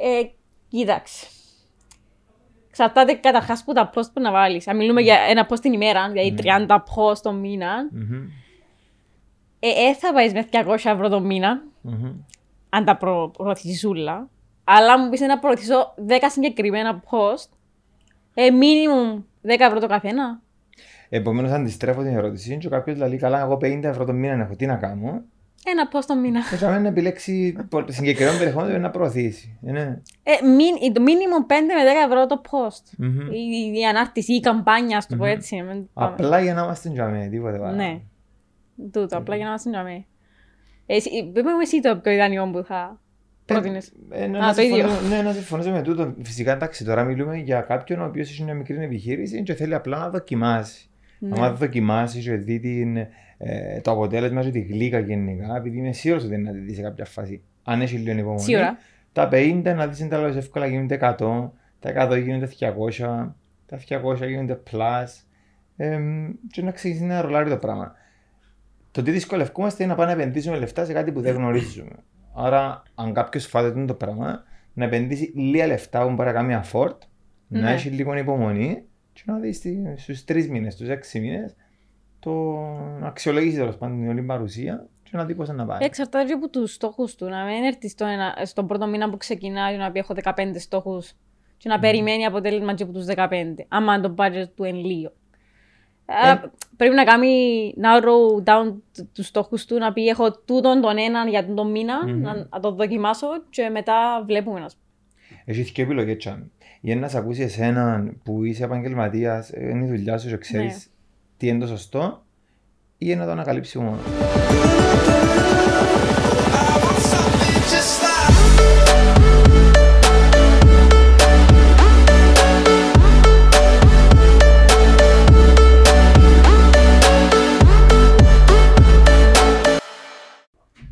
Ε, κοίταξε. Εξαρτάται καταρχάς που τα post που να βάλεις. Αν μιλούμε για ένα post την ημέρα, δηλαδή 30 post το μήνα, Μμμ. ε, ε, θα πάει με 200 ευρώ το μήνα, Μμμ. αν τα προ, προωθήσεις όλα. Αλλά αν μου πεις να προωθήσω 10 συγκεκριμένα post, ε, minimum 10 ευρώ το καθένα. Επομένως αντιστρέφω την ερώτηση και κάποιος λέει καλά εγώ 50 ευρώ το μήνα έχω, τι να κάνω; Ένα post το μήνα. Και θα να επιλέξει πο- συγκεκριμένο περιεχόμενο για να προωθήσει. Ε, ναι. Ε, μην, το minimum 5 με 10 ευρώ το post. Μμμ. Η, η ανάρτηση ή η καμπάνια, ας το πω έτσι. μην πάμε. Απλά για να είμαστε τζαμί, τίποτε άλλο. Ναι. Τούτο, απλά για να είμαστε τζαμί. Εσύ, πες μου εσύ το πιο ιδανικό που θα πρότεινες. Ε, ναι, Α, να το ίδιο. συμφωνήσω- Ναι, να συμφωνήσω με τούτο. Φυσικά, εντάξει, τώρα μιλούμε για κάποιον ο οποίος έχει μια μικρή επιχείρηση και θέλει απλά να δοκιμάσει. Ναι. Αν δοκιμάσει και δει την, ε, το αποτέλεσμα και τη γλύκα γενικά, επειδή είμαι σίγουρος ότι είναι να τη δεις σε κάποια φάση. Αν έχεις λίγο υπομονή. Σίγουρα. Τα 50 να δεις εντάλλω εύκολα γίνονται 100, τα 100 γίνονται 200, τα 200 γίνονται plus. Ε, και να ξεκινήσει να ρολάρει το πράγμα. Το τι δυσκολευκούμαστε είναι να πάμε να επενδύσουμε λεφτά σε κάτι που δεν γνωρίζουμε. Άρα, αν κάποιος φάτε το πράγμα, να επενδύσει λίγα λεφτά που μπορεί να κάνει afford, να Ναι. έχει λίγο υπομονή και να δεις στους τρεις μήνες, στους έξι μήνες, το να αξιολογήσει τέλος πάντων την όλη παρουσία και να δει πώ να πάει. Εξαρτάται και από τους στόχους του. Να μην έρθει στο ένα, στον πρώτο μήνα που ξεκινάει να πει: Έχω 15 στόχους και να περιμένει αποτέλεσμα και από τους 15. Άμα το budget του εν λίγο. Ε, πρέπει να κάνει narrow down τους στόχους του, να πει: Έχω τούτον τον έναν για τον μήνα, Μμμ. να, να το δοκιμάσω και μετά βλέπουμε. ας πούμε. Έχει και επιλογές τσάμι. Ή να σε ακούσει εσέναν που είσαι επαγγελματίας, είναι η δουλειά σου και ξέρεις Ναι. Τι είναι το σωστό, ή να το ανακαλύψει μόνο. Just stop.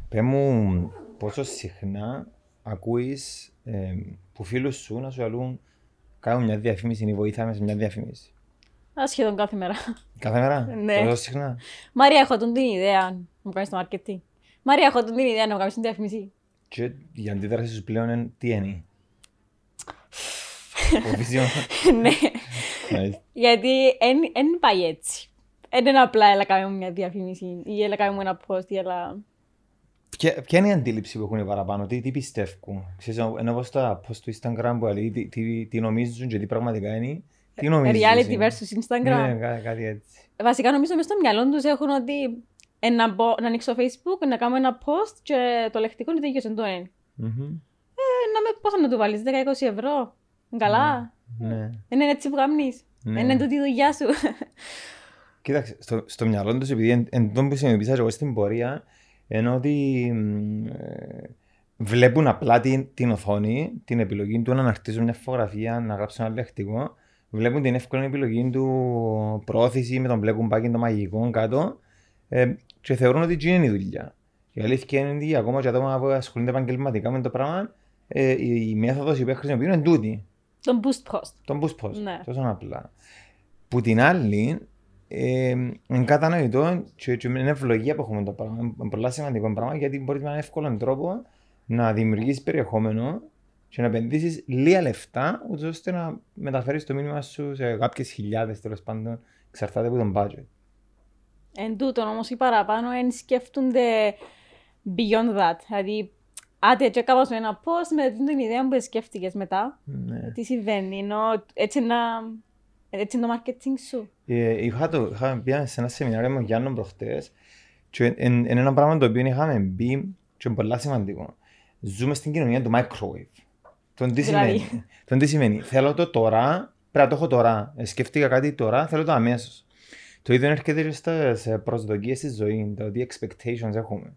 Πε μου πόσο συχνά ακούεις ε, που φίλους σου να σου αλούν κάνουν μια διαφήμιση ή βοηθάμε σε μια διαφήμιση; Α, σχεδόν κάθε μέρα. Κάθε μέρα, Ναι. τόσο συχνά; Μαρία, έχω τον την ιδέα να μου κάνεις το marketing. Μαρία, έχω τον την ιδέα να μου κάνεις την διαφήμιση. Και η αντίδραση σου πλέον είναι τι είναι; Φοβίζιο. ναι. Nice. Γιατί δεν πάει έτσι. Δεν είναι απλά έλα κάνουμε μια διαφήμιση ή έλα κάνουμε ένα post ή έλα... Ποια ποια είναι η αντίληψη που έχουν οι παραπάνω, τι, τι πιστεύουν; Ξέρεις, ενώ όπως τα post του Instagram που λέει τι, τι, τι νομίζουν και τι πραγματικά είναι. Τι νομίζεις. Reality εσύ; versus Instagram. Ναι, κά, κάτι έτσι. Βασικά νομίζω μέσα στο μυαλό τους έχουν ότι ε, να, μπω, να ανοίξω facebook, να κάνω ένα post και το λεκτικό είναι τέτοιο το είναι. Μμμ. Ε, να με, πόσο να του βάλεις, 10-20 ευρώ. Καλά. Ναι. Δεν είναι έτσι που κάνεις. Ναι. Δεν είναι τούτη η δουλειά σου. Κοίταξε, στο, στο μυαλό τους, επειδή εν, εν τόν που συνειδητοποίησα και εγώ στην πορεία, ενώ ότι μ, ε, βλέπουν απλά την, την οθόνη, την επιλογή του να αναρτήσουν μια φωτογραφία, να γράψουν ένα λεκτικό, βλέπουν την εύκολη επιλογή του πρόθεση με τον μπλε κουμπάκι το μαγικό κάτω ε, και θεωρούν ότι εκεί είναι η δουλειά. Η αλήθεια είναι ότι ακόμα και άτομα που ασχολούνται επαγγελματικά με το πράγμα, ε, η, η μέθοδος που χρησιμοποιούν είναι τούτη. Τον boost post. Τον boost post. Ναι. Τόσο απλά. Που την άλλη, ε, είναι κατανοητό και, και είναι ευλογία που έχουμε το πράγμα. Είναι πολύ σημαντικό πράγμα γιατί μπορεί με έναν εύκολο τρόπο να δημιουργήσει περιεχόμενο και να επενδύσεις λίγα λεφτά, ούτως ώστε να μεταφέρεις το μήνυμα σου σε κάποιες χιλιάδες τέλος πάντων, εξαρτάται από τον budget. Εν τούτον όμως οι παραπάνω εν σκέφτονται beyond that. Δηλαδή, άντε και έκανα σου ένα post με την ιδέα που σκέφτηκες μετά. Ναι. Τι συμβαίνει, ενώ έτσι, να, έτσι είναι το marketing σου. Ε, είχα, το, είχα πει σε ένα σεμινάριο με τον Γιάννο προχτές και είναι ένα πράγμα το οποίο είχαμε μπει και είναι πολύ σημαντικό. Ζούμε στην κοινωνία του microwave. Τον τι Δηλαδή. σημαίνει; Τον τι σημαίνει; Θέλω το τώρα, πρέπει να το έχω τώρα. Ε, Σκέφτηκα κάτι τώρα, θέλω το αμέσως. Το ίδιο έρχεται και στι προσδοκίες στη ζωή, το τι expectations έχουμε.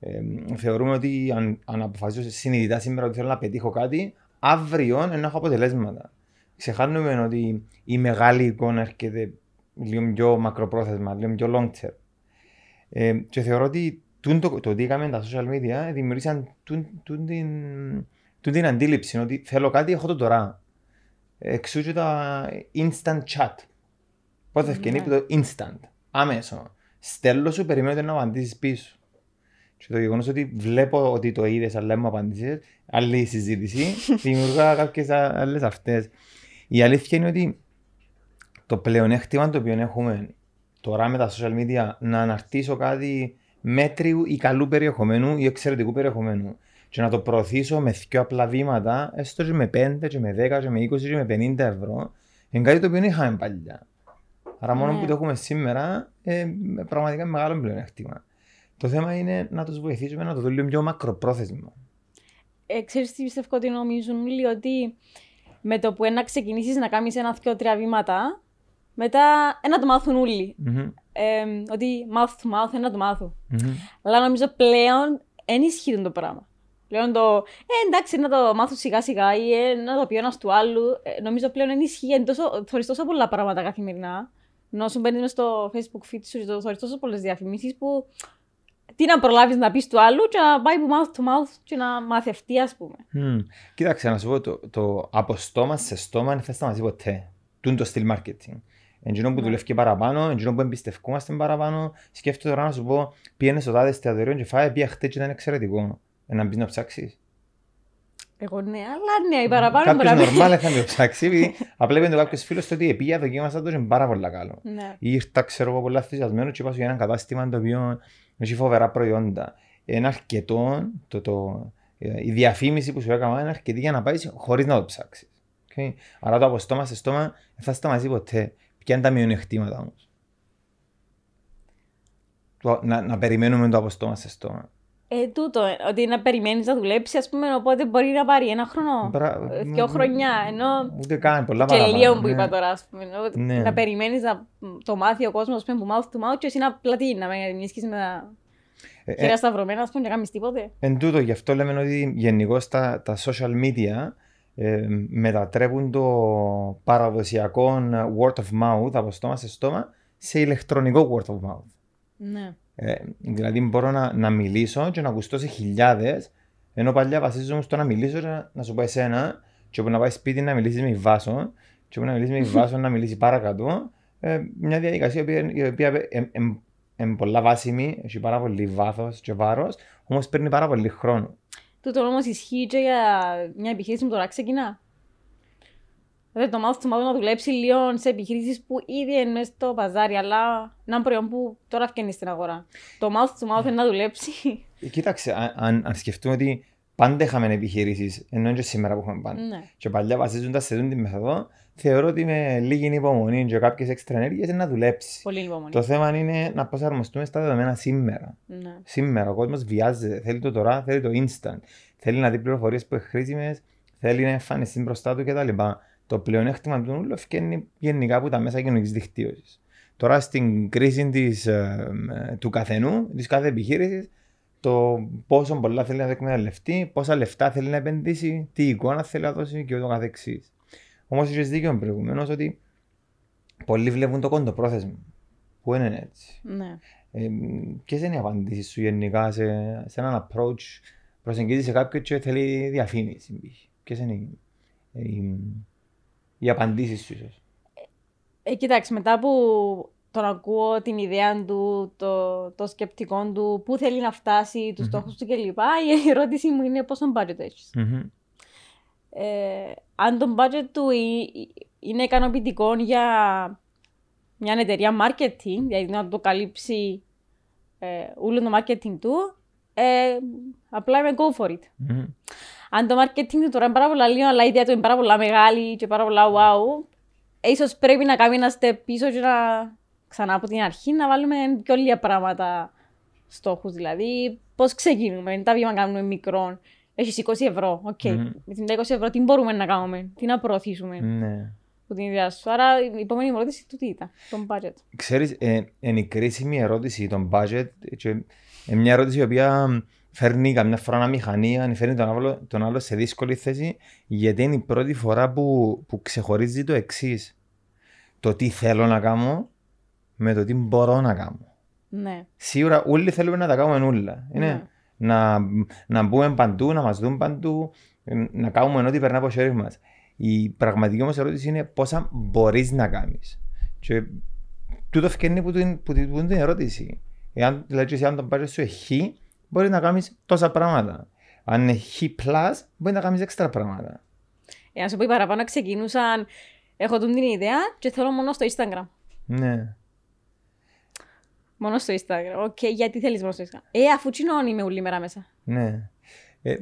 Ε, θεωρούμε ότι αν, αν αποφασίσω συνειδητά σήμερα ότι θέλω να πετύχω κάτι, αύριο να έχω αποτελέσματα. Ξεχάνουμε ότι η μεγάλη εικόνα έρχεται λίγο πιο μακροπρόθεσμα, λίγο πιο long term. Ε, και θεωρώ ότι τούν το, το τι έκαμε τα social media δημιουργήσαν τούν, τούν την, τούν την αντίληψη ότι θέλω κάτι, έχω το τώρα. Εξού και τα instant chat. Πότε ευκαινεί Ναι. που το instant. Άμεσο. Στέλνω σου, περιμένω να απαντήσεις πίσω. Και το γεγονός ότι βλέπω ότι το είδες αλλά δεν μου απάντησες, άλλη συζήτηση, δημιουργά κάποιες α- άλλες αυτές. Η αλήθεια είναι ότι το πλεονέκτημα το οποίο έχουμε τώρα με τα social media να αναρτήσω κάτι μέτριου ή καλού περιεχομένου ή εξαιρετικού περιεχομένου και να το προωθήσω με δύο απλά βήματα, έστω και με 5, και με 10, και με 20, και με 50 ευρώ, είναι κάτι το οποίο δεν είχαμε παλιά. Άρα μόνο Ναι. που το έχουμε σήμερα, ε, πραγματικά είναι μεγάλο πλεονέκτημα. Το θέμα είναι να τους βοηθήσουμε να το δούμε λίγο πιο μακροπρόθεσμα. Ε, ξέρεις τι πιστεύω ότι νομίζουν όλοι ότι με το που ένα ξεκινήσεις να κάνεις ένα, δυο, τρία βήματα, μετά ένα το μάθουν όλοι. Μμμ, Ε, ότι mouth to mouth, ένα το μάθουν. μμμ. Αλλά νομίζω πλέον δεν ισχύει το πράγμα. Πλέον το, ε, εντάξει, να το μάθω σιγά σιγά ή ε, να το πει ένας του άλλου. Ε, νομίζω πλέον δεν ισχύει. Είναι τόσο, θωρείς τόσο πολλά πράγματα καθημερινά. Ενώ σου μπαίνεις μες στο facebook feed σου και το θωρείς τόσο πολλές διαφημίσεις που τι να προλάβεις να πεις του άλλου και να πάει από mouth to mouth και να μαθευτεί ας πούμε. Μμμ. Κοίταξε, να σου πω, το, το από στόμα σε στόμα δεν θα σταματήσει ποτέ. Τούν το στυλ marketing. Εντζήνο που Ναι. δουλεύει και παραπάνω, εντζήνο που εμπιστευκούμαστε παραπάνω. Σκέφτομαι τώρα να σου πω, πήγαινε στο τάδε εστιατόριο και φάει, πήγα χτες και ήταν εξαιρετικό. Ε, να μπεις να ψάξεις. Εγώ ναι, αλλά ναι, η παραπάνω Κάποιος μπορεί να μην- νορμάλ θα το ψάξει, επειδή απλά είπε το κάποιος φίλος του ότι πήγα, δοκίμασα το και είναι πάρα πολύ καλό. Ναι. Ή ήρθα, ξέρω εγώ, πολύ ενθουσιασμένο και είπα σου για ένα κατάστημα το οποίο έχει φοβερά προϊόντα. Είναι αρκετό, το, το, ε, η διαφήμιση που σου έκανα είναι αρκετή για να πάεις χωρίς να το ψάξεις. Okay. Άρα το από στόμα σε στόμα δεν θα σταματήσει ποτέ. Ποια είναι τα μειονεκτήματα όμως; Το, να, να περιμένουμε το από στόμα σε στόμα. Ε, τούτο, ε, ότι να περιμένεις να δουλέψεις, ας πούμε, οπότε μπορεί να πάρει ένα χρόνο, Μπρα- ε, δυο χρονιά, ενώ Ούτε καν, πολλά και παραπάνω. λίγο που ναι. είπα τώρα, ας πούμε, ότι Ναι. να περιμένεις να το μάθει ο κόσμος, ας πούμε, που mouth to mouth και εσύ να πλατεί, να με ενίσχυσεις με τα Ε, ε, χέρια σταυρωμένα, ας πούμε, και να κάνεις τίποτε. Εν τούτο, γι' αυτό λέμε ότι γενικώς τα, τα social media ε, μετατρέπουν το παραδοσιακό ε, word of mouth από στόμα σε στόμα σε ηλεκτρονικό word of mouth. Ναι. Ε, δηλαδή μπορώ να, να μιλήσω και να ακουστώ σε χιλιάδες, ενώ παλιά βασίζομαι στο να μιλήσω και να, να σου πω εσένα, και όπου να πάει σπίτι να μιλήσεις με η Βάσο, και όπου να μιλήσεις με η Βάσο να μιλήσεις παρακάτω. Ε, μια διαδικασία η οποία, η οποία είναι πολλά βάσιμη, έχει πάρα πολύ βάθος και βάρος, όμως παίρνει πάρα πολύ χρόνο. Τούτο όμως ισχύει και για μια επιχείρηση που τώρα ξεκινά. Δηλαδή το mouth to mouth να δουλέψει λίγο σε επιχειρήσεις που ήδη είναι μέσα στο παζάρι, αλλά ένα προϊόν που τώρα φτιάχνεις στην αγορά. Το mouth to mouth είναι να δουλέψει. Ε, Κοίταξε, αν, αν, αν σκεφτούμε ότι πάντα είχαμε επιχειρήσεις, ενώ και σήμερα που έχουμε πάντα. ναι. Και παλιά βασίζοντας σε αυτή τη μεθοδό, θεωρώ ότι με λίγη υπομονή και κάποιες έξτρα ενέργειες είναι να δουλέψεις. Πολύ υπομονή. Το θέμα είναι να προσαρμοστούμε στα δεδομένα σήμερα. Ναι. Σήμερα ο κόσμος βιάζεται. Θέλει το τώρα, θέλει το instant. Θέλει να δει πληροφορίες που είναι χρήσιμες, θέλει να εμφανιστεί μπροστά του κτλ. Το πλεονέκτημα του νουλου ευκαιρνεί γενικά από τα μέσα κοινωνικής δικτύωσης. Τώρα στην κρίση της, ε, ε, του καθενού, της κάθε επιχείρησης, το πόσο πολλά θέλει να εκμεταλλευτεί, πόσα λεφτά θέλει να επενδύσει, τι εικόνα θέλει να δώσει και ούτω καθεξής. Όμως είχες δίκιο προηγουμένως ότι πολλοί βλέπουν το κοντοπρόθεσμο. Που είναι έτσι. ναι. Ε, Ποιες είναι οι απαντήσεις σου γενικά σε, σε έναν approach προσεγγίζεις σε κάποιον και θέλει διαφήμιση. Ποιες είναι οι, οι, οι απαντήσεις σου, ίσως. Ε, κοιτάξτε, μετά που τον ακούω την ιδέα του, το, το σκεπτικό του, πού θέλει να φτάσει, τους Μμμ. στόχους του κλπ. Η ερώτηση μου είναι πόσο budget έχεις. Ε, αν το budget του ε- είναι ικανοποιητικό για μια εταιρεία marketing, δηλαδή να το καλύψει ε, όλο το marketing του, ε, απλά είμαι go for it. Αν το marketing του τώρα είναι πάρα πολλά λίγο, αλλά η ιδέα του είναι πάρα πολλά μεγάλη και πάρα πολλά wow, ε, ίσως πρέπει να κάνουμε ένα step πίσω και να ξανά από την αρχή να βάλουμε πιο λίγα πράγματα στόχους. Δηλαδή, πώς ξεκινούμε, τα βήματα κάνουμε μικρό. Έχεις 20 ευρώ, οκ. Μμμ. Με την 20 ευρώ τι μπορούμε να κάνουμε, τι να προωθήσουμε Ναι. από την ιδέα σου. Άρα η επόμενη μου ερώτηση του τι ήταν, τον budget. Ξέρεις, ε, είναι η κρίσιμη ερώτηση των budget και είναι μια ερώτηση η οποία φέρνει καμιά φορά ένα μηχανή, φέρνει τον άλλο, τον άλλο σε δύσκολη θέση γιατί είναι η πρώτη φορά που, που ξεχωρίζει το εξής. Το τι θέλω να κάνω με το τι μπορώ να κάνω. Ναι. Σίγουρα όλοι θέλουμε να τα κάνουμε όλα. Είναι Ναι. να, να μπούμε παντού, να μας δουν παντού, ε, να κάνουμε ό,τι περνά από το χέρι μας. Η πραγματική όμως ερώτηση είναι πόσα μπορείς να κάνεις. Και τούτο εφκαίρνει που την, που την, που την ερώτηση. Εάν, δηλαδή, εσύ αν τον πάρεις σου έχει, μπορεί να κάνεις τόσα πράγματα. Αν είναι Χ, μπορεί να κάνεις έξτρα πράγματα. Ε, να σου πω, οι παραπάνω ξεκινούσαν. Έχω τον την ιδέα και θέλω μόνο στο Instagram. Ναι. Μόνο στο Instagram. Οκ, γιατί θέλεις μόνο στο Instagram; Ε, αφού τσιλλώνει με όλη μέρα μέσα. Ναι. Ε,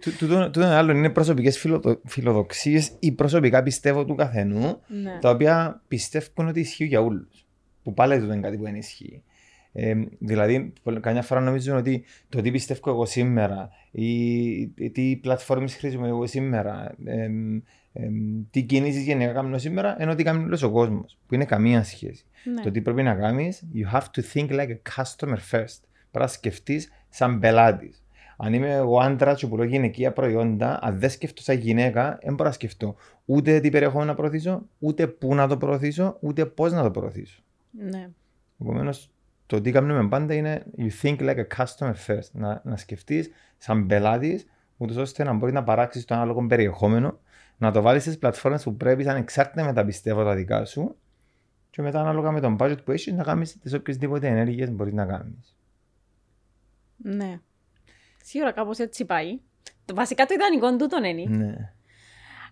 τού- τούτο τούτο άλλο είναι προσωπικές φιλοδο, φιλοδοξίες ή προσωπικά πιστεύω του καθενού Ναι. τα οποία πιστεύουν ότι ισχύουν για όλους. Που πάλι δεν είναι κάτι που δεν ισχύει. Ε, δηλαδή, πολλ- καμιά φορά νομίζουν ότι το τι πιστεύω εγώ σήμερα ή ή τι πλατφόρμες χρησιμοποιώ εγώ σήμερα, εμ, εμ, τι κινήσεις γενικά κάνω σήμερα, ενώ τι κάνει όλος ο κόσμος, που είναι καμία σχέση. Ναι. Το τι πρέπει να κάνεις, you have to think like a customer first. Πρέπει να σκεφτείς σαν πελάτης. Αν είμαι εγώ άντρας και πουλώ γυναικεία προϊόντα, αν δεν σκεφτώ σαν γυναίκα, δεν μπορώ να σκεφτώ ούτε τι περιεχόμενο να προωθήσω, ούτε πού να το προωθήσω, ούτε πώς να το προωθήσω. ναι. Επομένως, το τι κάνουμε πάντα είναι you think like a customer first. Να, να σκεφτείς σαν πελάτης, ούτως ώστε να μπορείς να παράξεις το ανάλογο περιεχόμενο, να το βάλεις στις πλατφόρμες που πρέπει, ανεξάρτητα με τα πιστεύω τα δικά σου, και μετά ανάλογα με τον budget που έχεις, να κάνεις τις οποιασδήποτε ενέργειες μπορείς να κάνεις. ναι. Σίγουρα κάπως έτσι πάει. Το- Βασικά το ιδανικό τούτο είναι. Ναι.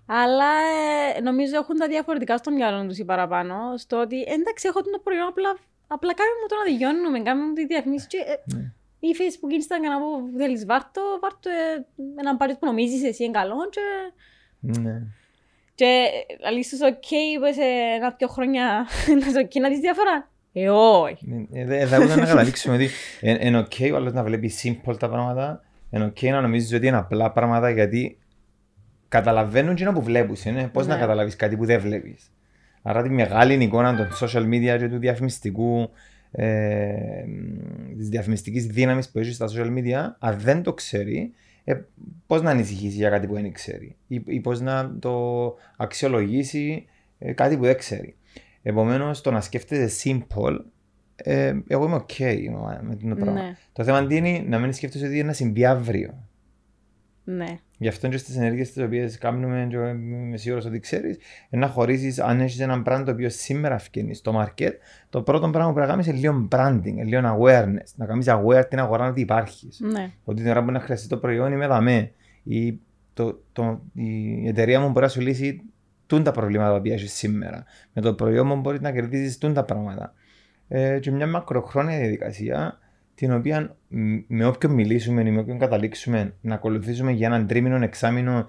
Αλλά ε, νομίζω έχουν τα διαφορετικά στο μυαλό τους οι παραπάνω. Στο ότι εντάξει, έχω το προϊόν, απλά, απλά κάνουμε μου το να δικαιώνουμε, κάνουμε μου τη διαφήμιση. Και, ε, Ναι. ή Facebook, Instagram, από θέλεις βάρτο, βάρτο ε, έναν πάρει που νομίζεις εσύ είναι καλό. Και, Ναι. και αλήθεια, οκ, είπε σε ένα-δυο χρόνια να σου οκ να δεις διαφορά. Ε, όχι. Ε, δε- Θα μπορούσαμε να καταλήξουμε ότι ε- είναι οκ ο άλλος να βλέπει simple τα πράγματα, είναι οκ να νομίζεις ότι είναι απλά πράγματα γιατί καταλαβαίνουν και που βλέπεις, είναι πώς να Ναι. καταλάβεις κάτι που δεν βλέπεις. Άρα τη μεγάλη εικόνα των social media και του διαφημιστικού, ε, της διαφημιστικής δύναμης που έχει στα social media, αν δεν το ξέρει, ε, πώς να ανησυχήσει για κάτι που δεν ξέρει ή, ή πώς να το αξιολογήσει ε, κάτι που δεν ξέρει. Επομένως, το να σκέφτεσαι simple, ε, εγώ είμαι OK με το πράγμα. Ναι. Το θέμα τι είναι να μην σκέφτεσαι ότι είναι να συμβεί αύριο. Ναι. Γι' αυτό και στις ενέργειες τις οποίες κάνουμε, και είμαι σίγουρος ότι ξέρεις, να χωρίσει αν έχεις έναν brand το οποίο σήμερα φκένει στο market, το πρώτο πράγμα που πρέπει να κάνεις είναι λίγο branding, είναι λίγο awareness. Να κάνεις aware την αγορά ότι υπάρχεις. Ναι. Ότι την ώρα που να χρειαστεί το προϊόν είμαι δαμέ. Ή το, το, η εταιρεία μου μπορεί να σου λύσει τούν τα προβλήματα που έχει σήμερα. Με το προϊόν μου μπορείς να κερδίσει τούν τα πράγματα. Ε, και μια μακροχρόνια διαδικασία την οποία μ, με όποιον μιλήσουμε ή με όποιον καταλήξουμε να ακολουθήσουμε για έναν τρίμηνο, εξάμηνο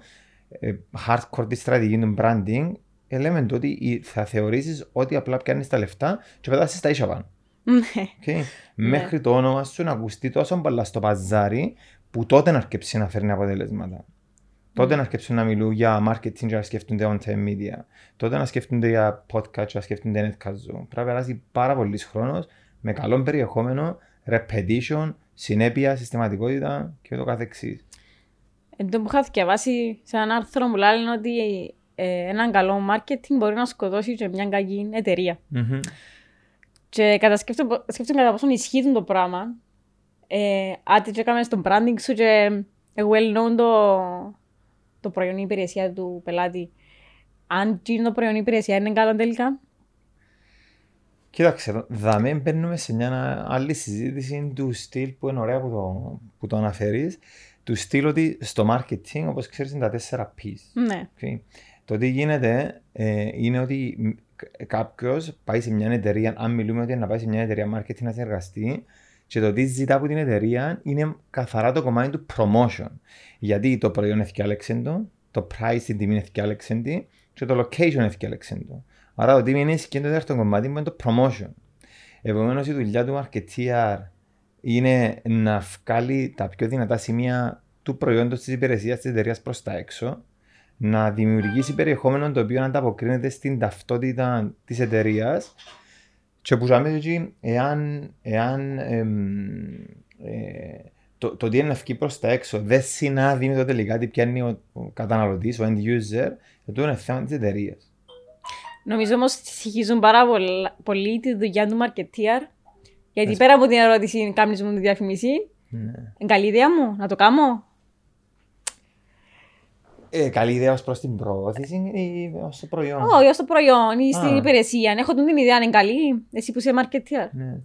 ε, hardcore τη στρατηγική του branding, ε, λέμε το ότι η- θα θεωρήσεις ότι απλά πιάνεις τα λεφτά και πετάσει τα ίσια πάνω. Ναι. Okay. Μέχρι το όνομα σου να ακουστεί τόσο πολλά στο παζάρι που τότε να αρκεψεί να φέρνει αποτελέσματα. Τότε να αρκεψούν να μιλούν για marketing και να σκέφτονται on-time media. Τότε να σκέφτονται για podcast και να σκέφτονται netcast. Πρέπει να περάσει πάρα πολύς χρόνος με καλό περιεχόμενο, repetition, συνέπεια, συστηματικότητα και το καθεξής. Εν τω που είχα διαβάσει σε ένα άρθρο που λένε ότι ε, έναν καλό marketing μπορεί να σκοτώσει και μια κακή εταιρεία. Μμμ. Και κατά σκέφτομαι, σκέφτομαι κατά πόσο ισχύει το πράγμα. Ε, άτι και έκαμε στο branding σου και ε, well known το, το προϊόν ή υπηρεσία του πελάτη. Αν και το προϊόν ή υπηρεσία είναι καλό τελικά. Κοίταξε, δαμέ μπαίνουμε σε μια άλλη συζήτηση του στυλ που είναι ωραία που το, που το αναφέρεις. Του στυλ ότι στο marketing, όπως ξέρεις, είναι τα τέσσερα P's. Ναι. Okay. Το τι γίνεται ε, είναι ότι κάποιος πάει σε μια εταιρεία, αν μιλούμε ότι είναι να πάει σε μια εταιρεία marketing να συνεργαστεί, και το τι ζητά από την εταιρεία είναι καθαρά το κομμάτι του promotion. Γιατί το προϊόν ευκάλεξε το, το price την τιμή ευκάλεξε τη, και το location ευκάλεξε το. Άρα το τι είναι και το δεύτερο κομμάτι που είναι το promotion. Επομένως η δουλειά του marketeer είναι να βγάλει τα πιο δυνατά σημεία του προϊόντος της υπηρεσίας της εταιρείας προς τα έξω, να δημιουργήσει περιεχόμενο το οποίο ανταποκρίνεται στην ταυτότητα της εταιρείας και που ζάμε εκεί, εάν, εάν εμ, ε, το, το τι είναι να βγει προς τα έξω δεν συνάδει με το τελικά τι πιάνει ο, ο καταναλωτής, ο end user, αυτό είναι θέμα της εταιρείας. Νομίζω όμως συγχύζουν πάρα πολλά- πολύ τη δουλειά του marketeer. Γιατί πέρα από την ερώτηση, κάνεις μου τη διαφήμιση, Ναι. είναι καλή ιδέα μου να το κάνω; Ε, καλή ιδέα ως προς την προώθηση ή ως το προϊόν. Όχι, ως το προϊόν ή στην Α. υπηρεσία. Αν έχω την ιδέα, είναι καλή. Εσύ που είσαι marketeer. Ναι.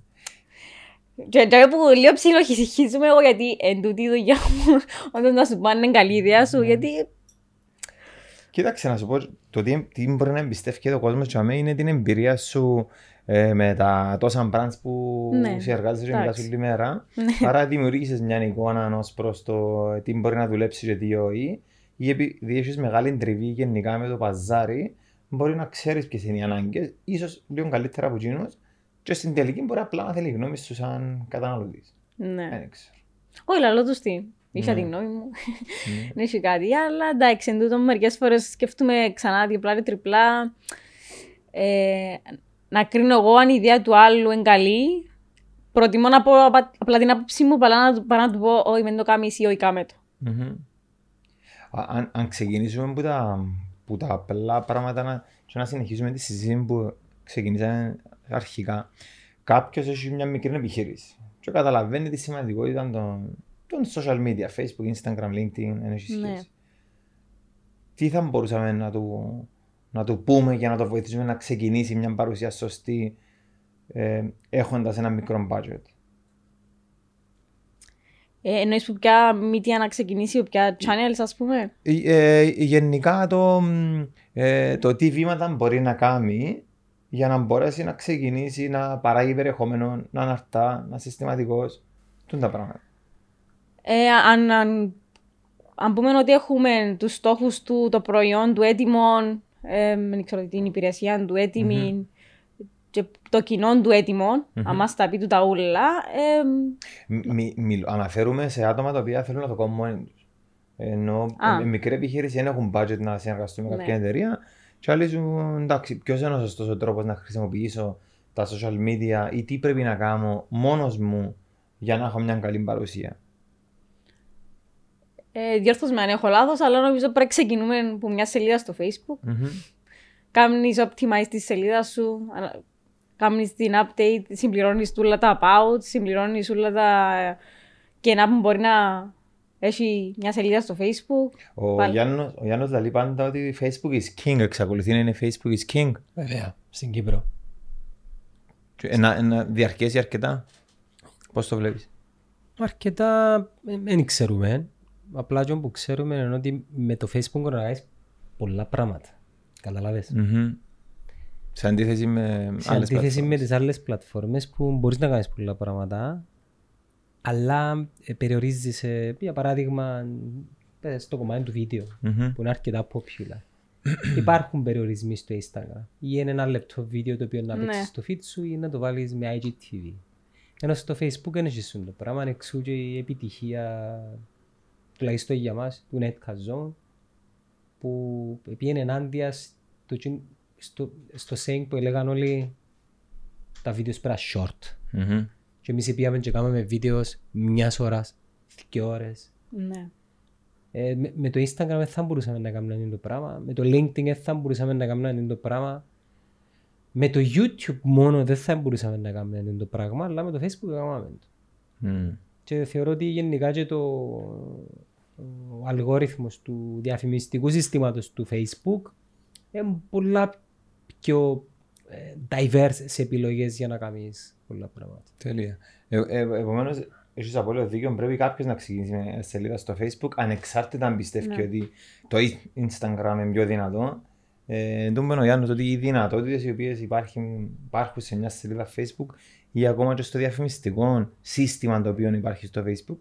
Και και που λίγο ψιλοχυσυχίζουμε εγώ γιατί εν τούτη η δουλειά μου όταν να σου πάνε καλή ιδέα σου γιατί Κοίταξε να σου πω, το τι, τι μπορεί να εμπιστεύει ο κόσμος και αμέ είναι την εμπειρία σου ε, με τα τόσα brands που Ναι, συνεργάζεσαι και μιλάς εντάξει. όλη μέρα. Ναι. Άρα δημιουργήσεις μια εικόνα ως προς το τι μπορεί να δουλέψεις και τι όχι. Ή επειδή έχεις μεγάλη τριβή γενικά με το παζάρι, μπορεί να ξέρεις ποιες είναι οι ανάγκες, ίσως λίγο καλύτερα από εκείνους και στην τελική μπορεί απλά να θέλει γνώμη σου σαν καταναλωτής. ναι. Δεν ξέρω. Όχι, λαλό του τι. Είχα Ναι. τη γνώμη μου. Δεν έχει κάτι. Αλλά εντάξει, εν τούτο μερικές φορές σκέφτομαι ξανά διπλά ή τριπλά. Ε, να κρίνω εγώ αν η ιδέα του άλλου είναι καλή. Προτιμώ να πω απα- απλά την άποψή μου παρά να, του- παρά να του πω Όχι, μην το κάνει ή όχι, κάμε το. Μμμ. Α- Αν, αν ξεκινήσουμε από τα, που τα απλά πράγματα να, και να συνεχίσουμε τη συζήτηση που ξεκινήσαμε αρχικά. Κάποιος έχει μια μικρή επιχείρηση και καταλαβαίνει τη σημαντικότητα των, των social media, Facebook, Instagram, LinkedIn, δεν έχει Ναι. σχέση. Τι θα μπορούσαμε να του, να του πούμε για να το βοηθήσουμε να ξεκινήσει μια παρουσία σωστή ε, έχοντας ένα μικρό budget; Ε, εννοείς που πια μύτια να ξεκινήσει, ποια channels, ας πούμε; Ε, ε, γενικά το, μ, ε, το τι βήματα μπορεί να κάνει για να μπορέσει να ξεκινήσει να παράγει περιεχόμενο, να αναρτά, να συστηματικός. Τούν τα πράγματα. Ε, αν, αν, αν πούμε ότι έχουμε τους στόχους του, το προϊόν του έτοιμο, ε, δεν ξέρω την υπηρεσία του έτοιμη και το κοινό του έτοιμο, αν μας τα πει του τα ούλα, ε, Μ- μι- μιλ- αναφέρουμε σε άτομα τα οποία θέλουν να το κάνουν μόνοι τους. Ενώ Α. ε, μικρή επιχείρηση δεν έχουν budget να συνεργαστούν με κάποια Ναι. εταιρεία και άλλοι σου εντάξει ποιος είναι ο σωστός ο τρόπος να χρησιμοποιήσω τα social media ή τι πρέπει να κάνω μόνος μου για να έχω μια καλή παρουσία; ε, διόρθως με αν έχω λάθος, αλλά νομίζω πρέπει να ξεκινούμε από μια σελίδα στο facebook. Μμμ. Κάνεις optimize τη σελίδα σου, ανα- κάνεις την update, συμπληρώνεις όλα τα about, συμπληρώνεις όλα τα κενά που μπορεί να έχει μια σελίδα στο facebook. Ο Πάλι. Γιάννος, ο Γιάννος λέει πάντα ότι Facebook is king, εξακολουθεί να είναι Facebook is king. Βέβαια, στην Κύπρο. Και Να, να διαρκέσει αρκετά. Πώς το βλέπεις; Αρκετά ε, δεν ξέρουμε. Απλά και που ξέρουμε είναι ότι με το Facebook μπορεί να κάνεις πολλά πράγματα. Καταλάβες; Μμμ. Σε αντίθεση με Σε άλλες αντίθεση με πλατφόρμες. τις άλλες πλατφόρμες που μπορείς να κάνεις πολλά πράγματα αλλά ε, περιορίζεσαι, για παράδειγμα, πες, στο κομμάτι του βίντεο Μμμ. που είναι αρκετά popular. Υπάρχουν περιορισμοί στο Instagram. Ή είναι ένα λεπτό βίντεο το οποίο να Ναι. παίξεις στο feed σου ή να το βάλεις με IGTV. Ενώ στο Facebook δεν έχεις το πράγμα, εξού και η επιτυχία, τουλάχιστον για μας, του Netcast Zone, που πήγαινε ενάντια στο, τσιν- στο, στο saying που έλεγαν όλοι τα βίντεο πέρα short. Μμμ. Και εμείς πήγαμε και κάναμε βίντεος μιας ώρας, δύο ώρες. Ναι. Ε, με, με το Instagram δεν θα μπορούσαμε να κάνουμε αυτό το πράγμα. Με το LinkedIn δεν θα μπορούσαμε να κάνουμε αυτό το πράγμα. Με το YouTube μόνο δεν θα μπορούσαμε να κάνουμε αυτό το πράγμα, αλλά με το Facebook κάναμε το. Μμ. Και θεωρώ ότι γενικά και το, ο αλγόριθμος του διαφημιστικού συστήματος του Facebook είναι πολλά πιο ε, diverse σε επιλογές για να κάνεις πολλά πράγματα. Τέλεια. Ε, ε, Επομένως, έχεις απόλυτο δίκιο. Πρέπει κάποιος να ξεκινήσει με σελίδα στο Facebook, ανεξάρτητα αν πιστεύει Ναι. ότι το Instagram είναι πιο δυνατό. Ε, Τον είπε ο Γιάννης ότι οι δυνατότητες οι οποίες υπάρχουν, υπάρχουν σε μια σελίδα Facebook ή ακόμα και στο διαφημιστικό σύστημα το οποίο υπάρχει στο Facebook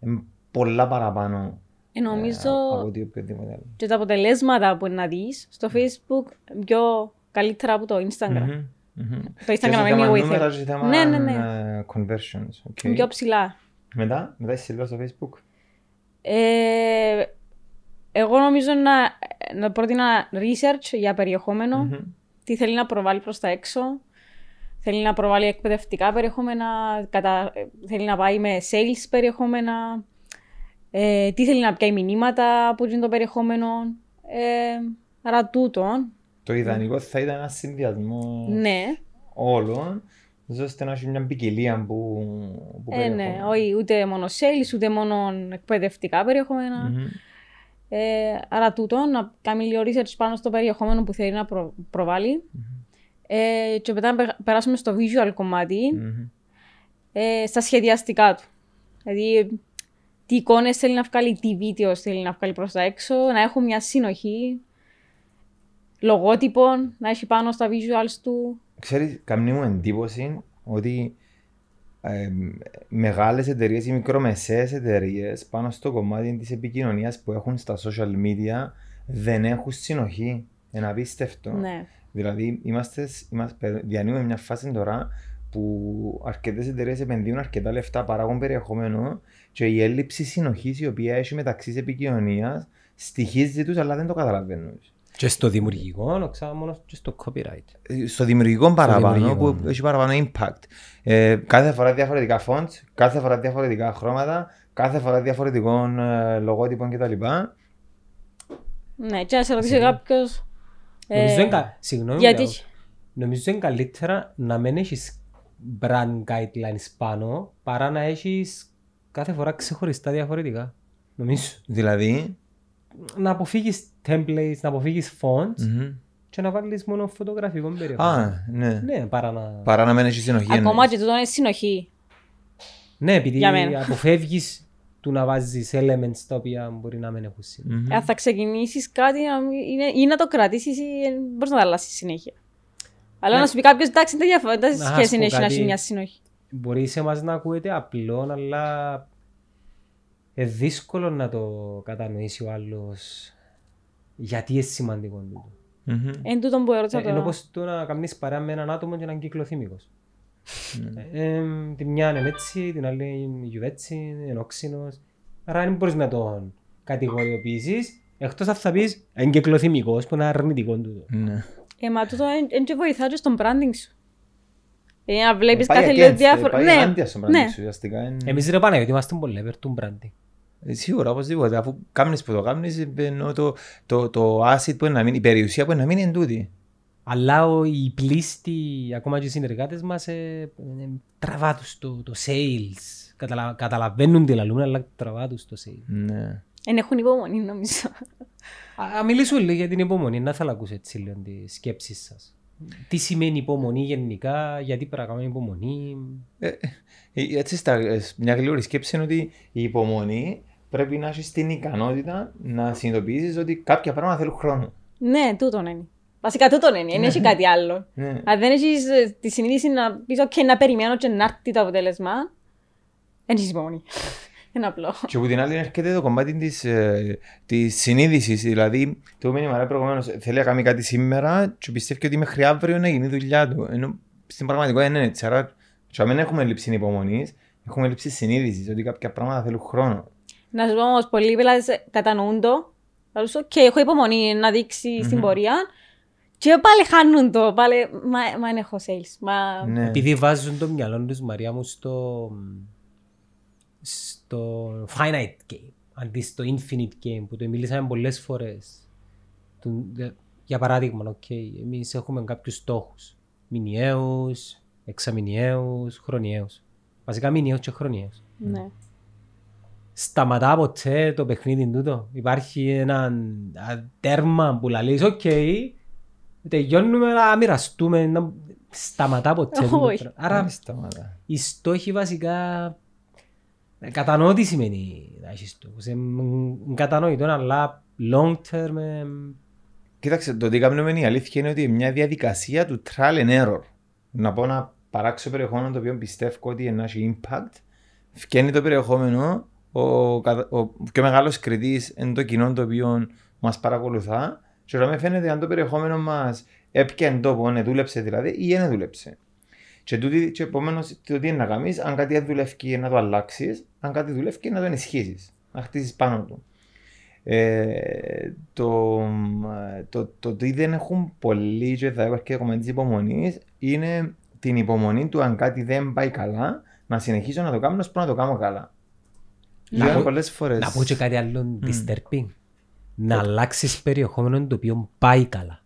είναι πολλά παραπάνω Ε, ε, νομίζω από ότι οποιοδήποτε άλλο. και τα αποτελέσματα που να δεις στο facebook πιο καλύτερα από το instagram. Μμμ, μμμ. Το Και στο instagram είναι θέμα λίγο νούμερα βοήθεια. και θέμα Ναι, ναι, ναι. ε, conversions. οκ. Είναι πιο ψηλά. Μετά, μετά η σελίδα στο Facebook; Ε, εγώ νομίζω να, να πρότεινα research για περιεχόμενο. Μμμ. Τι θέλει να προβάλλει προς τα έξω. Θέλει να προβάλλει εκπαιδευτικά περιεχόμενα. Κατα... ε, Θέλει να πάει με sales περιεχόμενα. Ε, τι θέλει να πιάει μηνύματα από αυτό το περιεχόμενο. Ε, άρα τούτο. Το ιδανικό θα ήταν ένα συνδυασμό Ναι. όλων, ώστε να έχει μια ποικιλία που, που Ε, ναι, περιεχόμενο. όχι ούτε μόνο sales, ούτε μόνο εκπαιδευτικά περιεχόμενα. Μμμ. Ε, άρα τούτο, να κάνει λίγο research πάνω στο περιεχόμενο που θέλει να προ, προβάλλει. Ε, και μετά να πε- περάσουμε στο visual κομμάτι. Μμμ. ε, στα σχεδιαστικά του. Δηλαδή, τι εικόνες θέλει να βγάλει, τι βίντεο θέλει να βγάλει προς τα έξω, να έχουν μια συνοχή λογότυπων, να έχει πάνω στα visuals του. Ξέρεις, καμνή μου εντύπωση ότι ε, μεγάλες εταιρείες ή μικρομεσαίες εταιρείες πάνω στο κομμάτι της επικοινωνίας που έχουν στα social media δεν έχουν συνοχή. Είναι απίστευτο. Ναι. Δηλαδή, είμαστε, είμαστε, διανύουμε μια φάση τώρα που αρκετές εταιρείες επενδύουν αρκετά λεφτά, παράγουν περιεχόμενο και η έλλειψη συνοχής η οποία έχει μεταξύ της επικοινωνίας στοιχίζει τους, αλλά δεν το καταλαβαίνουν. Και στο δημιουργικό, οξά μόνος και στο copyright. Ε, Στο δημιουργικό παραπάνω, δημιουργικό, που ναι. έχει παραπάνω impact. Ε, κάθε φορά διαφορετικά fonts, κάθε φορά διαφορετικά χρώματα, κάθε φορά διαφορετικών ε, λογότυπων κτλ. Ναι, και να σε ρωτήσει κάποιος. Νομίζω είναι κα- συγγνώμη, γιατί- λέω, νομίζω είναι καλύτερα να μην έχεις brand guidelines πάνω παρά να έχεις κάθε φορά ξεχωριστά διαφορετικά. Νομίζω. Δηλαδή, Να αποφύγεις templates, να αποφύγεις fonts μμμ. και να βάλεις μόνο φωτογραφικό περιεχόμενο. α, ναι. Ναι, παρά να... Παρά να μην έχει συνοχή. Ακόμα εννοείς. και τούτο είναι συνοχή. Ναι, επειδή Για μένα. αποφεύγεις του να βάζεις elements τα οποία μπορεί να μην έχουν συνοχή. Μμμ. Αν θα ξεκινήσεις κάτι να μην- είναι, ή να το κρατήσεις ή μπορείς να το αλλάξεις συνέχεια. Αλλά Ναι. να σου πει κάποιος εντάξει, δεν διαφορά, δεν Να σχέση σου πω έχει να κάτι. έχει μια συνοχή. Μπορεί σε εμάς να ακούεται απλό, αλλά είναι δύσκολο να το κατανοήσει ο άλλος γιατί είναι σημαντικό τούτο. Μμμ. Εν τούτο που ερώτησα Ε, Ενώ τώρα. πως το να κάνεις παρέα με έναν άτομο και να είναι κυκλοθύμικος. Ναι. Ε, ε, την μια είναι έτσι, την άλλη είναι γιουβέτσι, είναι όξινος. Άρα δεν μπορείς να τον κατηγοριοποιήσεις, εκτός αν θα πεις είναι κυκλοθύμικος που είναι αρνητικό τούτο. Ναι. Ε, μα τούτο δεν και βοηθά και στον branding σου. Ε, να βλέπεις Πάει κάθε λίγο against, διάφορα. πάει Ναι, ενάντια στο πράγμα ναι. σου, ουσιαστικά είναι- Εμείς ρε Παναγιώτη είμαστε πολύ υπέρ του branding. Ε, Σίγουρα, οπωσδήποτε. Αφού κάνεις που το κάνεις, ενώ το, το, το asset που είναι να μείνει, η περιουσία που είναι να μείνει είναι τούτη. Αλλά ο, οι πλήστοι, ακόμα και οι συνεργάτες μας, ε, ε, τραβά τους το, το sales. Καταλα, καταλαβαίνουν τι λαλούν, αλλά τραβά τους το sales. Ναι. Εν έχουν υπομονή νομίζω. Α, α, μιλήσω λίγο για την υπομονή, να θέλω να ακούσω έτσι λίγο τη σκέψη σας. Τι σημαίνει υπομονή γενικά, γιατί πρέπει να κάνουμε υπομονή; Ε, ε, έτσι, στα, ε, μια γλυόρη σκέψη είναι ότι η υπομονή πρέπει να έχεις την ικανότητα να συνειδητοποιήσεις ότι κάποια πράγματα θέλουν χρόνο. ναι, τούτο είναι. Βασικά τούτο είναι, δεν έχει κάτι άλλο. Ναι. Αν δεν έχεις ε, τη συνείδηση να πεις «ΟΚ, να περιμένω και να έρθει το αποτέλεσμα», δεν έχεις υπομονή. Είναι απλό. Και από την άλλη έρχεται το κομμάτι της, ε, της συνείδησης, δηλαδή το που μήνυμα προηγουμένως θέλει να κάνει κάτι σήμερα και πιστεύει ότι μέχρι αύριο να γίνει η δουλειά του. Ενώ στην πραγματικότητα δεν είναι έτσι. Άρα και αν δεν έχουμε έλλειψη υπομονής, έχουμε έλλειψη συνείδησης, ότι κάποια πράγματα θέλουν χρόνο. Να σου πω όμως, πολλοί πελάτες ε, κατανοούν το. Θα τους πω, «Οκ, έχω υπομονή να δείξει στην πορεία». Και πάλι χάνουν το, πάλι, μα, μα δεν έχω sales. Μα... Ναι. Επειδή βάζουν το μυαλό τους, Μαρία μου, στο, στο finite game, αντί στο infinite game, που το μιλήσαμε πολλές φορές. Του- για- Για παράδειγμα, okay, εμείς έχουμε κάποιους στόχους. Μηνιαίους, εξαμηνιαίους, χρονιαίους. Βασικά μηνιαίους και χρονιαίους. Ναι. Σταματά ποτέ το παιχνίδι τούτο. Υπάρχει ένα α, τέρμα που λέει, οκ, τελειώνουμε να μοιραστούμε. Να... Σταματά ποτέ. τούτο Όχι. πράγμα. Άρα Δεν σταματά. οι στόχοι βασικά ε, κατανοώ τι σημαίνει να έχεις στόχους. Ε, μ, κατανοητό, αλλά long term ε, Κοίταξε, το τι κάνουμε η αλήθεια είναι ότι είναι μια διαδικασία του trial and error. Να πω να παράξω περιεχόμενο το οποίο πιστεύω ότι να έχει impact. Φκένει το περιεχόμενο, ο, κατα- ο πιο μεγάλος κριτής είναι το κοινό το οποίο μας παρακολουθά. Και όταν με φαίνεται αν το περιεχόμενο μας έπιανε τόπο, ναι, δούλεψε δηλαδή, ή δεν δούλεψε. Και, τούτη, και επομένως το τι είναι να κάνεις, αν κάτι δεν δουλεύει να το αλλάξεις, αν κάτι δουλεύει να το ενισχύσεις, να χτίσεις πάνω του. Ε, το, το, το, τι δεν έχουν πολλοί και θα υπάρχει και κομμάτι της υπομονής είναι την υπομονή του αν κάτι δεν πάει καλά να συνεχίσω να το κάνω ώσπου να το κάνω καλά. Να Λέω πω- πολλές φορές. να πω και κάτι άλλο disturbing. Να αλλάξεις περιεχόμενο το οποίο πάει καλά.